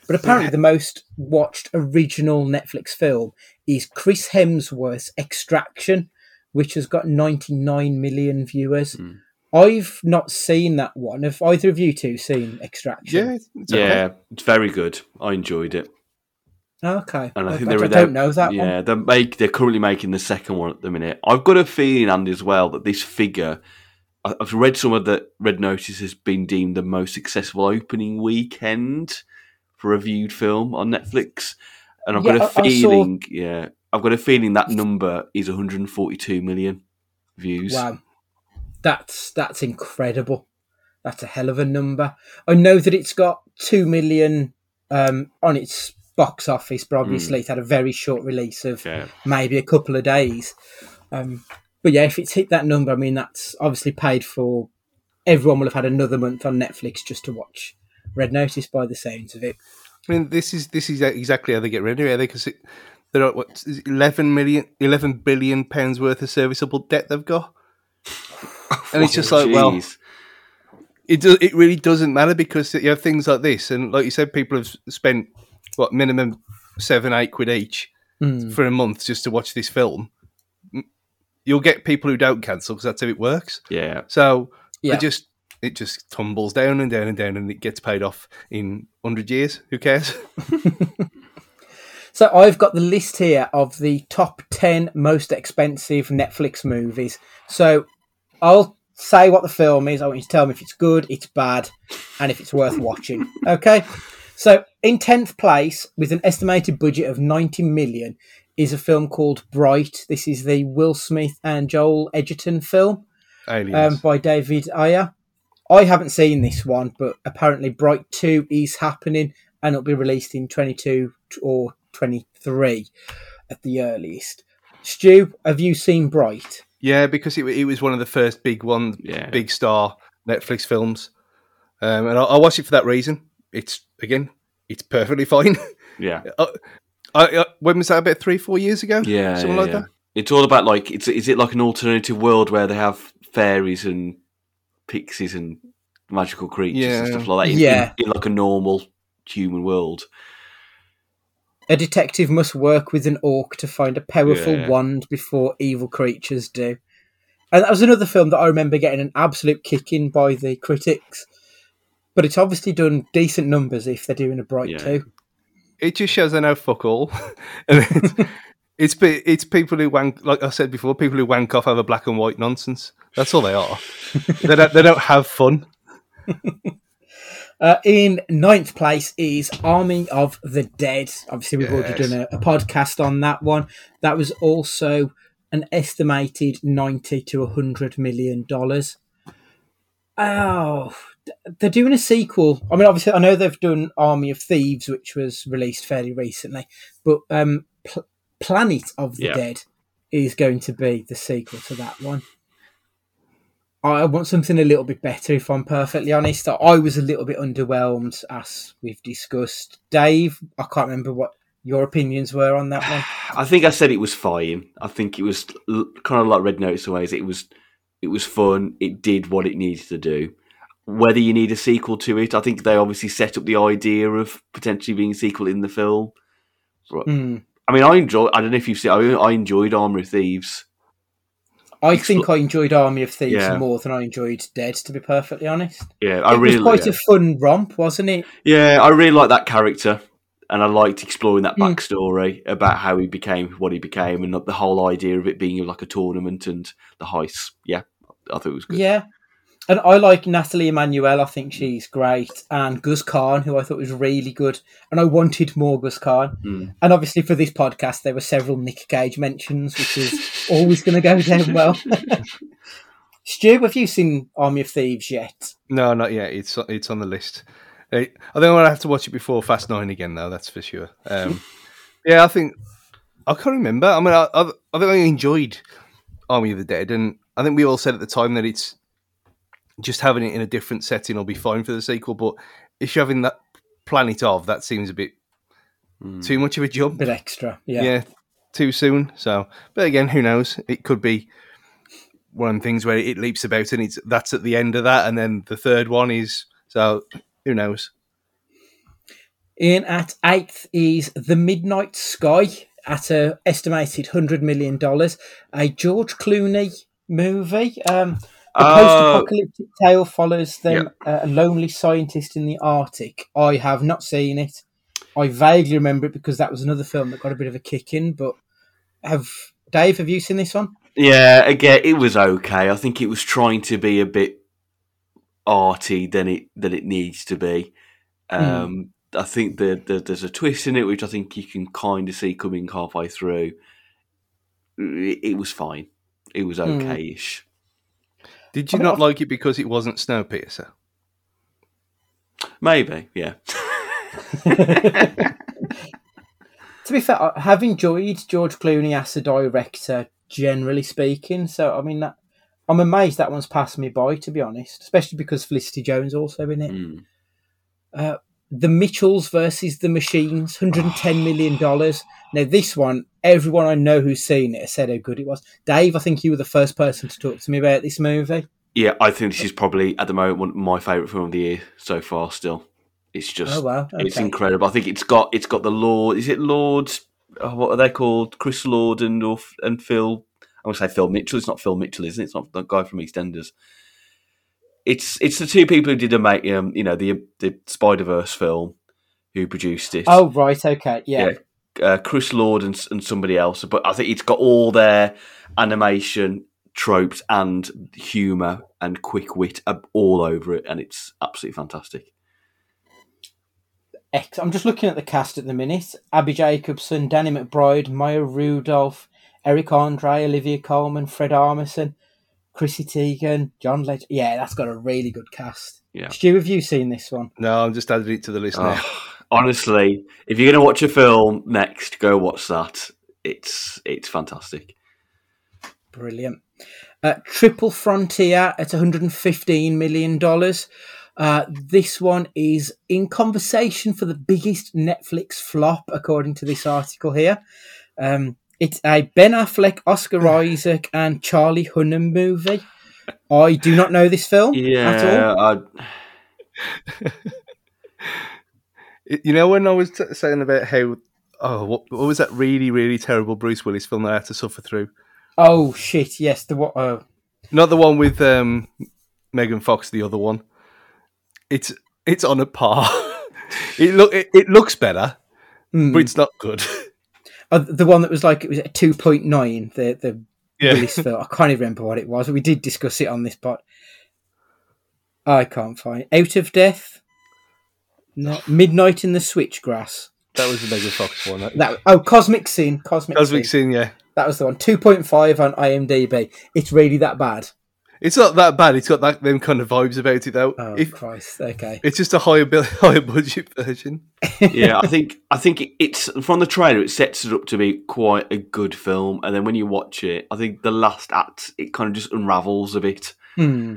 But apparently, the most watched original Netflix film is Chris Hemsworth's Extraction, which has got 99 million viewers. Hmm. I've not seen that one. Have either of you two seen Extraction? Yeah. It's okay. Yeah, it's very good. I enjoyed it, Okay. and I think they're, I don't know that yeah, one. they're make they're currently making the second one at the minute. I've got a feeling, Andy, as well, that this figure. I've read some of the Red Notice has been deemed the most successful opening weekend for a viewed film on Netflix, and I've Yeah, got a I saw- feeling, yeah, I've got a feeling that number is 142 million views. Wow. That's that's incredible. That's a hell of a number. I know that it's got two million um, on its box office, but obviously it's had a very short release of Yeah. maybe a couple of days. Um, but yeah, if it's hit that number, I mean that's obviously paid for. Everyone will have had another month on Netflix just to watch Red Notice by the sounds of it. I mean, this is this is exactly how they get revenue, are they? Because there are what is it, 11 million, 11 billion pounds worth of serviceable debt they've got, and it's just like, well, it do, it really doesn't matter because you have things like this, and like you said, people have spent what minimum seven, eight quid each Hmm. for a month just to watch this film. You'll get people who don't cancel because that's how it works. yeah. So Yeah. it just it just tumbles down and down and down, and it gets paid off in hundred years. Who cares? So I've got the list here of the top 10 most expensive Netflix movies. So I'll say what the film is. I want you to tell me if it's good, it's bad, and if it's worth watching. Okay? So in 10th place, with an estimated budget of 90 million, is a film called Bright. This is the Will Smith and Joel Edgerton film um, by David Ayer. I haven't seen this one, but apparently Bright 2 is happening and it'll be released in 22 or 23 at the earliest. Stu, have you seen Bright? Yeah, because it, it was one of the first big one, Yeah. big star Netflix films, um, and I, I watched it for that reason. It's again, it's perfectly fine. Yeah, uh, I, I, when was that? About three, four years ago. yeah, something yeah, like yeah. that. It's all about like it's is it like an alternative world where they have fairies and pixies and magical creatures and stuff like that in, Yeah. in, in like a normal human world. A detective must work with an orc to find a powerful Yeah. wand before evil creatures do. And that was another film that I remember getting an absolute kick in by the critics. But it's obviously done decent numbers if they're doing a Bright Yeah. too. It just shows they know fuck all. it's, it's it's people who wank, like I said before, people who wank off over black and white nonsense. That's all they are. they don't they don't have fun. Uh, in ninth place is Army of the Dead. Obviously, we've already done a, a podcast on that one. That was also an estimated ninety to hundred million dollars. Oh, they're doing a sequel. I mean, obviously, I know they've done Army of Thieves, which was released fairly recently, but um, Pl- Planet of the Yeah. Dead is going to be the sequel to that one. I want something a little bit better, if I'm perfectly honest. I was a little bit underwhelmed, as we've discussed. Dave, I can't remember what your opinions were on that one. I think I said it was fine. I think it was kind of like Red Notice ways. It was it was fun. It did what it needed to do. Whether you need a sequel to it, I think they obviously set up the idea of potentially being a sequel in the film. Hmm. I mean, I enjoy. I don't know if you've seen. I, I enjoyed Armour of Thieves. I think I enjoyed Army of Thieves Yeah. more than I enjoyed Dead, to be perfectly honest. Yeah, I it really. was quite yeah. a fun romp, wasn't it? Yeah, I really like that character, and I liked exploring that Mm. backstory about how he became what he became, and the whole idea of it being like a tournament and the heists. Yeah, I thought it was good. Yeah. And I like Nathalie Emmanuel. I think she's great. And Guz Khan, who I thought was really good. And I wanted more Guz Khan. Mm. And obviously for this podcast, there were several Nick Cage mentions, which is always going to go down well. Stu, have you seen Army of Thieves yet? No, not yet. It's it's on the list. I I think I'm gonna have to watch it before Fast Nine again, though. That's for sure. Um, yeah, I think I can't remember. I mean, I, I, I think I enjoyed Army of the Dead, and I think we all said at the time that it's just having it in a different setting will be fine for the sequel. But if you're having that Planet of, that seems a bit Mm. too much of a jump. bit extra. Yeah. yeah, too soon. So, but again, who knows? It could be one of the things where it leaps about, and it's that's at the end of that, and then the third one is so. Who knows? In at eighth is The Midnight Sky at a estimated $100 million. A George Clooney movie. Um, the Oh. post-apocalyptic tale follows them uh, a lonely scientist in the Arctic. I have not seen it. I vaguely remember it because that was another film that got a bit of a kick in. But have Dave? Have you seen this one? Yeah, again, it was okay. I think it was trying to be a bit arty than it than it needs to be. Um, I think that the, there's a twist in it, which I think you can kind of see coming halfway through. It, it was fine. It was Hmm. okay-ish. Did you I mean, not I've- like it because it wasn't Snowpiercer? Maybe, yeah. To be fair, I have enjoyed George Clooney as a director, generally speaking. So, I mean, that, I'm amazed that one's passed me by, to be honest, especially because Felicity Jones also in it. Mm. Uh, the Mitchells versus the Machines, $110 million. Now, this one, everyone I know who's seen it has said how good it was. Dave, I think you were the first person to talk to me about this movie. Yeah, I think this is probably at the moment one of my favourite film of the year so far. Still, it's just Oh, wow. it's incredible. I think it's got it's got the Lord. Is it Lord? Oh, what are they called? Chris Lord and or, and Phil. I'm gonna say Phil Mitchell. It's not Phil Mitchell, isn't it? It's not the guy from EastEnders. It's it's the two people who did a make um you know the the Spider Verse film who produced it. Oh, right. Okay. Yeah. Yeah. uh, Chris Lord and, and somebody else, but I think it's got all their animation tropes and humour and quick wit all over it, and it's absolutely fantastic. I'm just looking at the cast at the minute. Abbi Jacobson, Danny McBride, Maya Rudolph, Eric Andre, Olivia Colman, Fred Armisen, Chrissy Teigen, John Legend. Yeah, that's got a really good cast. Yeah. Stu, have you seen this one? No, I'm just adding it to the list now. Oh, Honestly, if you're going to watch a film next, go watch that. It's it's fantastic. Brilliant. Uh, Triple Frontier at 115 million dollars. Uh, this one is in conversation for the biggest Netflix flop, according to this article here. Um, it's a Ben Affleck, Oscar Isaac, and Charlie Hunnam movie. I do not know this film at all. Yeah, I, You know when I was t- saying about how oh what, what was that really really terrible Bruce Willis film that I had to suffer through? Oh shit! Yes, the what? Oh, Not the one with um, Megan Fox, the other one. It's it's on a par. it look it, it looks better, hmm. but it's not good. Oh, the one that was like it was a two point nine. The the Yeah. Willis film. I can't even remember what it was. We did discuss it on this pod. I can't find Out of Death. No, Midnight in the Switchgrass. That was the Megan Fox one. That, That oh, Cosmic Scene. Cosmic, Cosmic Sin. Sin, yeah. That was the one. Two point five on IMDb. It's really that bad. It's not that bad. It's got that them kind of vibes about it though. Oh If, Christ. Okay. it's just a higher bill, higher budget version. yeah, I think I think it's from the trailer. It sets it up to be quite a good film, and then when you watch it, I think the last act it kind of just unravels a bit. Hmm.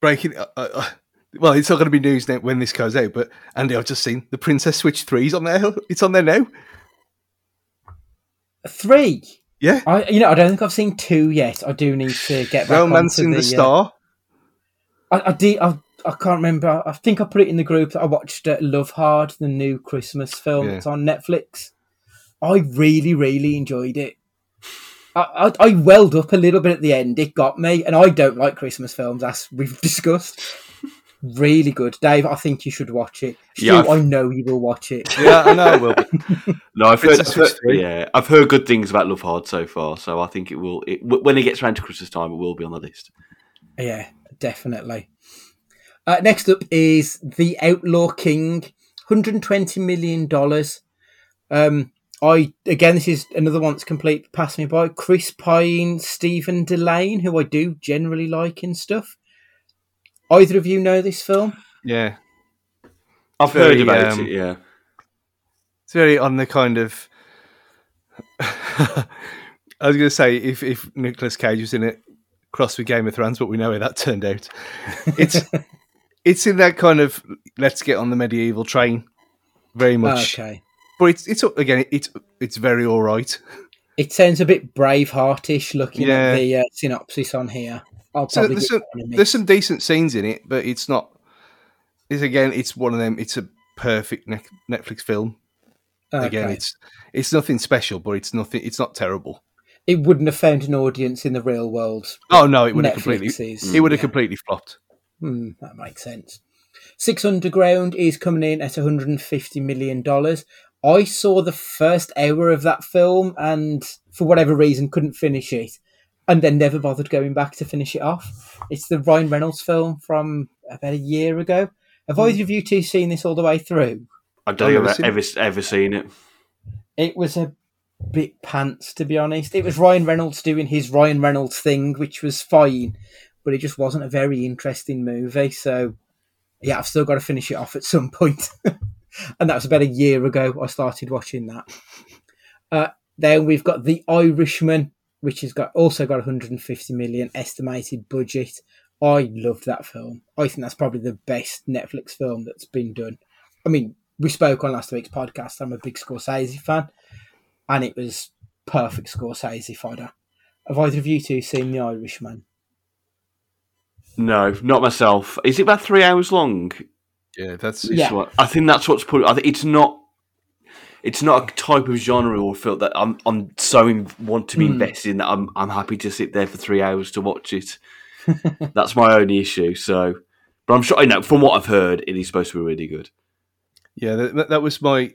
Breaking. Uh, uh, well, it's not going to be news now when this goes out, but Andy, I've just seen the Princess Switch threes on there. It's on there now. Three. Yeah, I you know I don't think I've seen two yet. I do need to get back Romancing onto the, the, uh, Star. I, I did. I, I can't remember. I think I put it in the group that I watched uh, Love Hard, the new Christmas film Yeah. that's on Netflix. I really, really enjoyed it. I, I, I welled up a little bit at the end. It got me, and I don't like Christmas films, as we've discussed. Really good, Dave. I think you should watch it. Yeah, Stu, I've- I know you will watch it. yeah, I know. it will be. No, I've heard, I've heard- yeah, I've heard good things about Love Hard so far, so I think it will. It, when it gets around to Christmas time, it will be on the list. Yeah, definitely. Uh, next up is The Outlaw King, $120 million. Um, I Again, this is another one that's complete passed me by. Chris Pine, Stephen Dillane, who I do generally like and stuff. Either of you know this film? Yeah, I've Very, heard about um, it. Yeah, it's very on the kind of. I was going to say if if Nicolas Cage was in it, cross with Game of Thrones, but we know how that turned out. It's it's in that kind of let's get on the medieval train, very much. Okay. But it's it's again it's it's very all right. It sounds a bit Braveheartish looking Yeah. at the uh, synopsis on here. I'll So there's some, that in a minute. there's some decent scenes in it, but it's not. It's again, it's one of them. It's a perfect ne- Netflix film. Again, it's it's nothing special, but it's nothing. It's not terrible. It wouldn't have found an audience in the real world. Oh no, it would have completely. is- It would have yeah. completely flopped. Hmm, that makes sense. Six Underground is coming in at 150 million dollars. I saw the first hour of that film and for whatever reason couldn't finish it, and then never bothered going back to finish it off. It's the Ryan Reynolds film from about a year ago. Have either of you two seen this all the way through? I don't I've think I've seen ever ever seen it. It was a bit pants, to be honest. It was Ryan Reynolds doing his Ryan Reynolds thing, which was fine, but it just wasn't a very interesting movie. So, yeah, I've still got to finish it off at some point. and that was about a year ago I started watching that. Uh, then we've got The Irishman, which has got also got 150 million estimated budget. I loved that film. I think that's probably the best Netflix film that's been done. I mean, we spoke on last week's podcast. I'm a big Scorsese fan, and it was perfect Scorsese fodder. Have either of you two seen The Irishman? No, not myself. Is it about three hours long? Yeah, that's Yeah. what- I think that's what's put. I think it's not. It's not a type of genre or film that I'm. I'm so in, want to be Hmm. invested in that I'm. I'm happy to sit there for three hours to watch it. that's my only issue. So, but I'm sure. I know from what I've heard, it is supposed to be really good. yeah. That, that was my.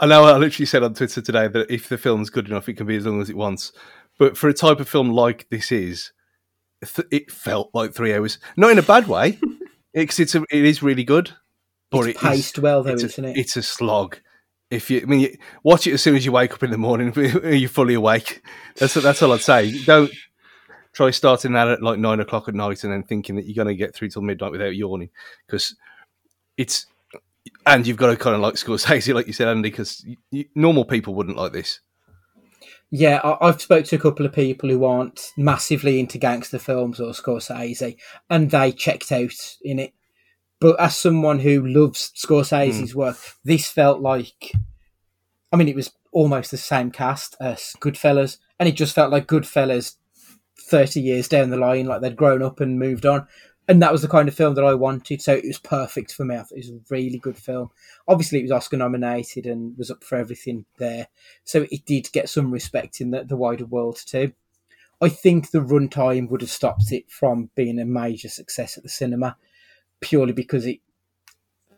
I know I literally said on Twitter today that if the film's good enough, it can be as long as it wants. But for a type of film like this is, th- it felt like three hours. Not in a bad way, because it's a, it is really good. But It's it is- paced well, though, a, isn't it? It's a slog. If you, I mean, you- watch it as soon as you wake up in the morning. You're fully awake. That's that's all I'd say. Don't try starting that at like nine o'clock at night and then thinking that you're going to get through till midnight without yawning, because it's and you've got to kind of like Scorsese, like you said, Andy, because normal people wouldn't like this. Yeah, I, have spoke to a couple of people who aren't massively into gangster films or Scorsese, and they checked out in it. But as someone who loves Scorsese's mm. work, this felt like, I mean, it was almost the same cast as Goodfellas, and it just felt like Goodfellas 30 years down the line, like they'd grown up and moved on. And that was the kind of film that I wanted, so it was perfect for me. I thought it was a really good film. Obviously, it was Oscar nominated and was up for everything there, so it did get some respect in the, the wider world too. I think the runtime would have stopped it from being a major success at the cinema, purely because it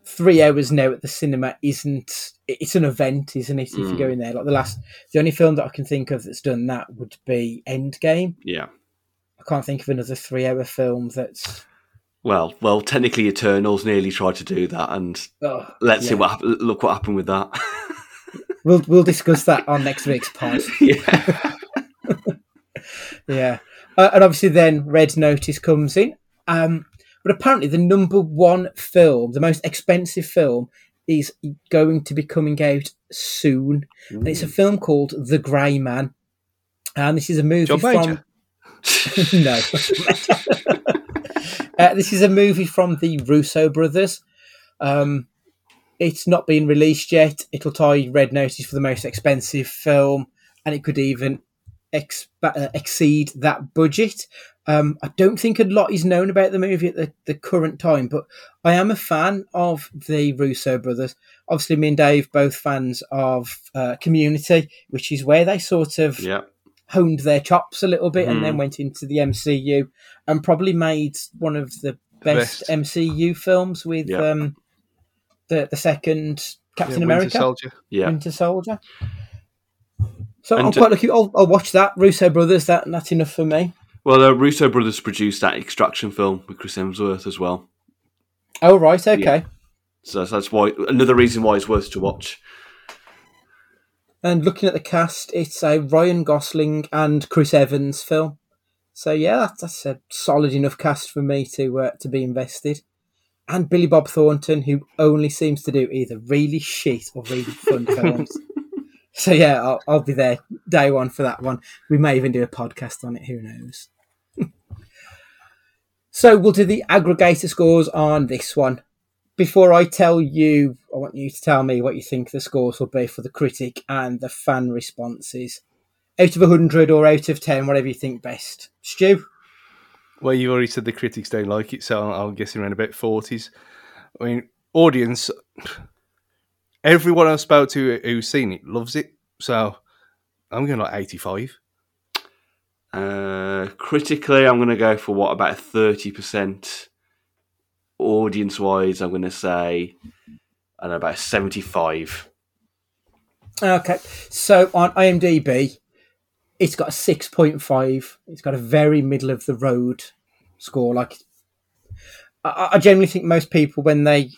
three hours now at the cinema isn't it's an event isn't it if mm. you go in there? Like the last the only film that i can think of that's done that would be endgame. Yeah. I can't think of another three hour film that's well well technically eternals nearly tried to do that and oh, let's yeah. see what look what happened with that. We'll we'll discuss that on next week's pod. Yeah. Yeah. Uh, and obviously then red notice comes in. Um but apparently, the number one film, the most expensive film, is going to be coming out soon. Ooh. And it's a film called The Grey Man. And this is a movie from. no. uh, this is a movie from the Russo brothers. Um, it's not been released yet. It'll tie Red Notice for the most expensive film, and it could even ex- uh, exceed that budget. Um, I don't think a lot is known about the movie at the, the current time, but I am a fan of the Russo brothers. Obviously, me and Dave both fans of uh, Community, which is where they sort of yeah. honed their chops a little bit mm. and then hmm. went into the MCU and probably made one of the best, best. MCU films with yeah. um, the the second Captain yeah, America, Winter Soldier. Yeah, Winter Soldier. So and I'm quite lucky. I'll, I'll, watch that Russo brothers. That that's enough for me. Well, the Russo brothers produced that Extraction film with Chris Hemsworth as well. Oh right, okay. Yeah. So that's why another reason why it's worth to watch. And looking at the cast, it's a Ryan Gosling and Chris Evans film. So yeah, that's, that's a solid enough cast for me to uh, to be invested. And Billy Bob Thornton, who only seems to do either really shit or really fun films. So yeah, I'll, I'll be there day one for that one. We may even do a podcast on it. Who knows? so we'll do the aggregator scores on this one. Before I tell you, I want you to tell me what you think the scores will be for the critic and the fan responses. Out of 100 or out of 10, whatever you think best. Stu? Well, you've already said the critics don't like it, so I'm guessing around about 40s. I mean, audience, everyone I've spoke to who's seen it loves it. So I'm going like 85. Uh, critically, I'm going to go for what about 30%. Audience wise, I'm going to say I don't know, about 75. Okay, so on IMDb, it's got a 6.5. It's got a very middle of the road score. Like, I, I generally think most people, when they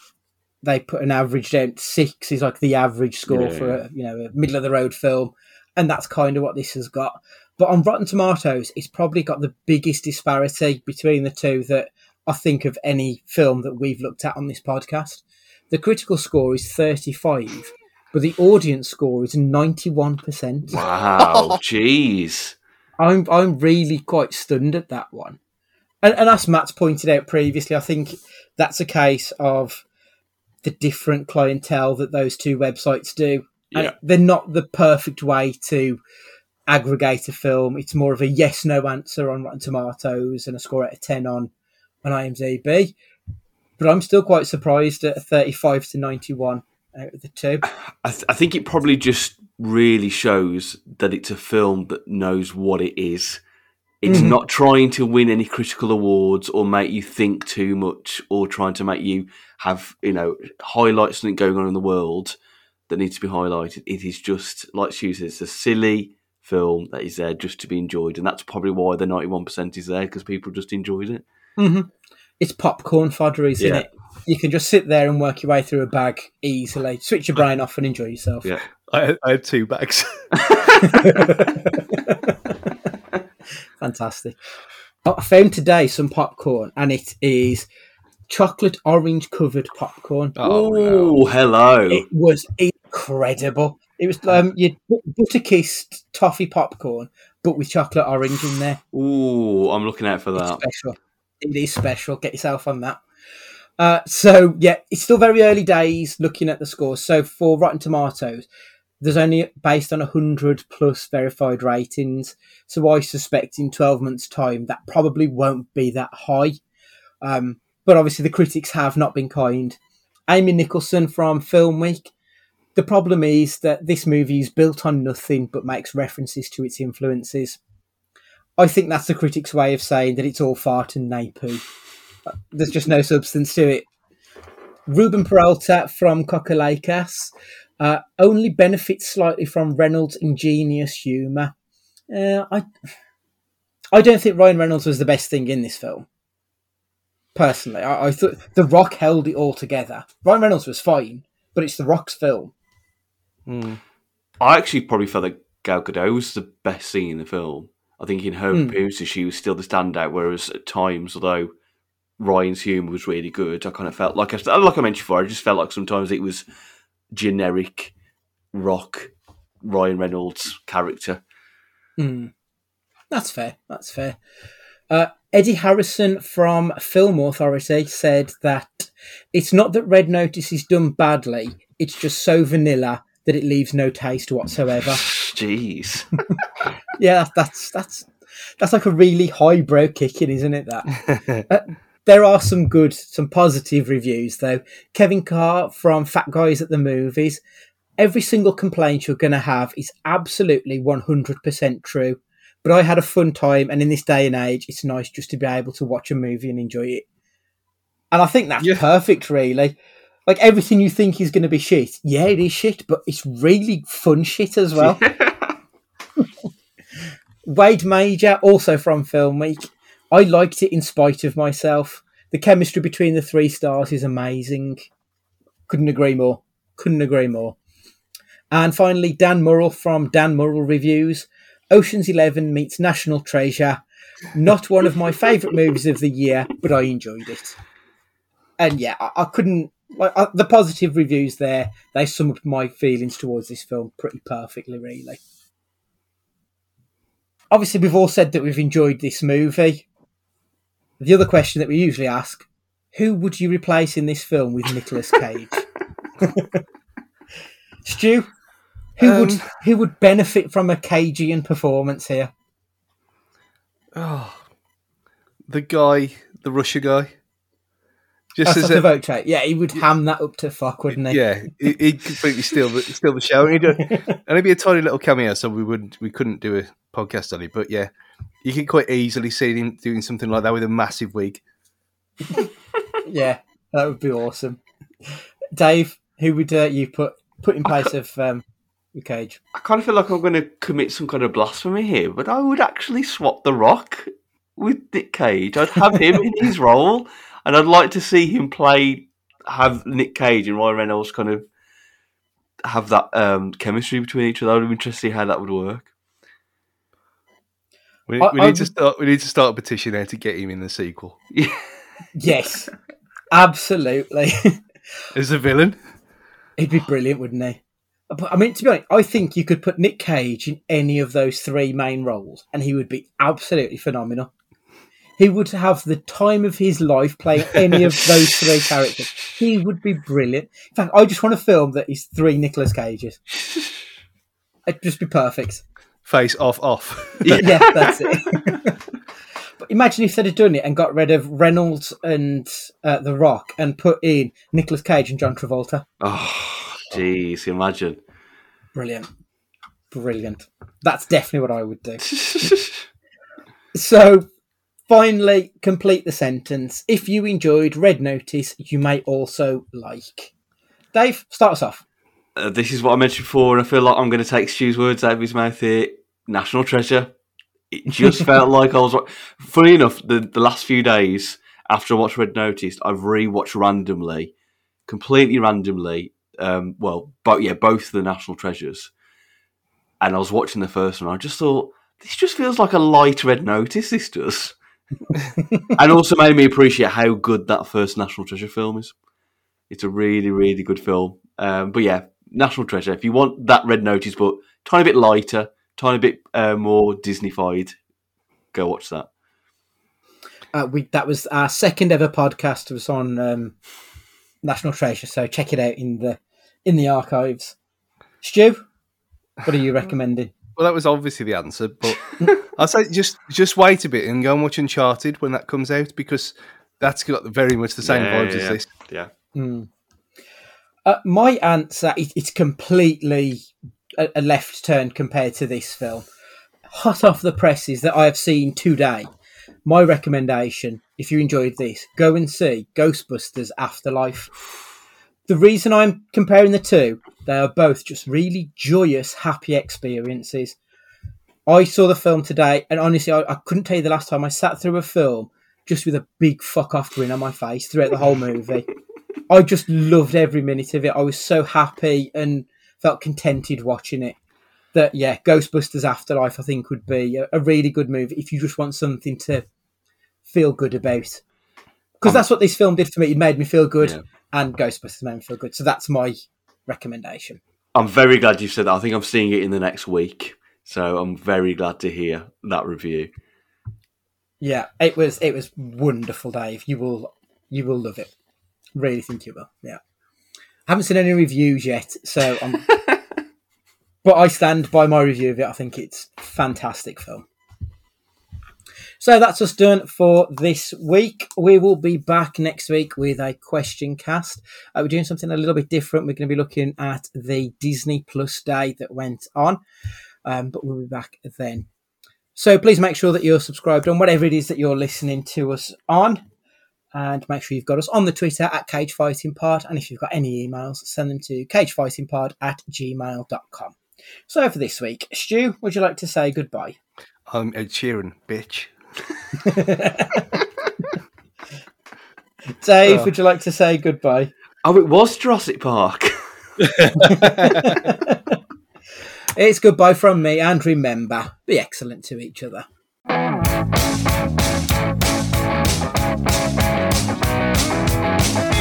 they put an average down. Six is like the average score yeah. for a you know a middle of the road film, and that's kind of what this has got. But on Rotten Tomatoes, it's probably got the biggest disparity between the two that I think of any film that we've looked at on this podcast. The critical score is 35, but the audience score is 91%. Wow, jeez. I'm I'm really quite stunned at that one. And, and as Matt's pointed out previously, I think that's a case of the different clientele that those two websites do. Yeah. they're not the perfect way to aggregate a film. It's more of a yes no answer on Rotten Tomatoes and a score out of 10 on, on IMDb. But I'm still quite surprised at a 35 to 91 out of the two. I, th- I think it probably just really shows that it's a film that knows what it is. It's mm-hmm. not trying to win any critical awards or make you think too much or trying to make you have, you know, highlight something going on in the world that needs to be highlighted. It is just, like she says, it's a silly film that is there just to be enjoyed. And that's probably why the 91% is there because people just enjoyed it. Mm-hmm. It's popcorn fodder, isn't yeah. it? You can just sit there and work your way through a bag easily, switch your brain off and enjoy yourself. Yeah. I, I had two bags. Fantastic. I found today some popcorn and it is chocolate orange covered popcorn. Oh, no. Oh, hello. It was incredible. It was um, you butter kissed toffee popcorn, but with chocolate orange in there. Ooh, I'm looking out for It's that. special. It is special. Get yourself on that. Uh, so yeah, it's still very early days looking at the scores. So for Rotten Tomatoes, there's only based on hundred plus verified ratings. So I suspect in twelve months' time that probably won't be that high. Um, but obviously the critics have not been kind. Amy Nicholson from Film Week. The problem is that this movie is built on nothing but makes references to its influences. I think that's the critics' way of saying that it's all fart and napoo. There's just no substance to it. Ruben Peralta from Cockalacas uh, only benefits slightly from Reynolds' ingenious humour. Uh, I, I don't think Ryan Reynolds was the best thing in this film. Personally, I, I thought The Rock held it all together. Ryan Reynolds was fine, but it's The Rock's film. Hmm. I actually probably felt that Gal Gadot was the best scene in the film. I think in her Hmm. appearances, she was still the standout. Whereas at times, although Ryan's humour was really good, I kind of felt like I, like I mentioned before, I just felt like sometimes it was generic rock Ryan Reynolds character. Hmm. That's fair. That's fair. Uh, Eddie Harrison from Film Authority said that it's not that Red Notice is done badly, it's just so vanilla that it leaves no taste whatsoever. Jeez. yeah, that's that's that's like a really highbrow kicking, isn't it? That uh, there are some good, some positive reviews though. Kevin Carr from Fat Guys at the Movies. Every single complaint you're going to have is absolutely 100% true. But I had a fun time, and in this day and age, it's nice just to be able to watch a movie and enjoy it. And I think that's Yeah. perfect, really. Like everything you think is going to be shit, yeah, it is shit, but it's really fun shit as well. Wade Major, also from Film Week. I liked it in spite of myself. The chemistry between the three stars is amazing. Couldn't agree more. Couldn't agree more. And finally, Dan Murrell from Dan Murrell Reviews. Ocean's Eleven meets National Treasure. Not one of my favourite movies of the year, but I enjoyed it. And yeah, I, I couldn't. Like, uh, the positive reviews there, they sum up my feelings towards this film pretty perfectly, really obviously we've all said that we've enjoyed this movie. The other question that we usually ask: Who would you replace in this film with Nicolas Cage? Stu, who would Um, who would benefit from a Cagean performance here? Oh, the guy, the Russia guy. Just That's as the a, vote rate. Yeah, he would ham that up to fuck, wouldn't he? yeah, he, he'd completely steal the steal the show. He'd, uh, and it'd be a tiny little cameo, so we wouldn't we couldn't do a podcast on it. But yeah, you can quite easily see him doing something like that with a massive wig. Yeah, that would be awesome. Dave, who would uh, you put put in place of um, Cage? I kind of feel like I'm going to commit some kind of blasphemy here, but I would actually swap The Rock with Nick Cage. I'd have him in his role, and I'd like to see him play, have Nick Cage and Ryan Reynolds kind of have that um, chemistry between each other. I'd be interested to see how that would work. We, I- we I need to start. We need to start a petition there to get him in the sequel Yes, absolutely. as a villain. He'd be brilliant, wouldn't he? But I mean, to be honest, I think you could put Nick Cage in any of those three main roles, and he would be absolutely phenomenal. He would have the time of his life playing any of those three characters. He would be brilliant. In fact, I just want a film that is three Nicolas Cages. It'd just be perfect. Face off, off. Yeah, that's it. but imagine if they'd have done it and got rid of Reynolds and uh, The Rock and put in Nicolas Cage and John Travolta. Oh, jeez, imagine. Brilliant. Brilliant. That's definitely what I would do. So, finally, complete the sentence. If you enjoyed Red Notice, you may also like. Dave, start us off. Uh, this is what I mentioned before, and I feel like I'm going to take Stu's words out of his mouth here. National treasure. It just felt like I was. Funny enough, the, the last few days after I watched Red Notice, I've rewatched randomly, completely randomly. Um, well, but yeah, both the National Treasures, and I was watching the first one. I just thought this just feels like a light Red Notice. This does, and also made me appreciate how good that first National Treasure film is. It's a really, really good film. Um, but yeah, National Treasure. If you want that Red Notice, but tiny bit lighter, tiny bit uh, more Disneyfied, go watch that. Uh, we that was our second ever podcast. It was on um, National Treasure, so check it out in the in the archives. Stu, what are you recommending? Well, that was obviously the answer, but I'll say just just wait a bit and go and watch Uncharted when that comes out because that's got very much the same Yeah, vibes yeah, as this. Yeah. Uh, my answer it, it's completely a, a left turn compared to this film. Hot off the presses that I have seen today. My recommendation, if you enjoyed this, go and see Ghostbusters Afterlife. The reason I'm comparing the two, they are both just really joyous, happy experiences. I saw the film today, and honestly, I, I couldn't tell you the last time I sat through a film just with a big fuck off grin on my face throughout the whole movie. I just loved every minute of it. I was so happy and felt contented watching it. That yeah, Ghostbusters Afterlife I think would be a, a really good movie if you just want something to feel good about. Because that's what this film did for me. It made me feel good, Yeah. and Ghostbusters made me feel good. So that's my recommendation. I'm very glad you said that. I think I'm seeing it in the next week. So I'm very glad to hear that review. Yeah, it was it was wonderful, Dave. You will you will love it. Really think you will. Yeah. haven't seen any reviews yet, so I'm but I stand by my review of it. I think it's fantastic film. So that's us done for this week. We will be back next week with a question cast. Uh, we're doing something a little bit different. We're going to be looking at the Disney Plus day that went on, um, but we'll be back then. So please make sure that you're subscribed on whatever it is that you're listening to us on. And make sure you've got us on the Twitter at Cage Fighting Pod. And if you've got any emails, send them to cagefightingpod at gmail.com. So for this week, Stu, would you like to say goodbye? I'm Ed Sheeran, bitch. Dave, Oh. would you like to say goodbye? Oh, it was Jurassic Park. It's goodbye from me, and remember, be excellent to each other. Bye.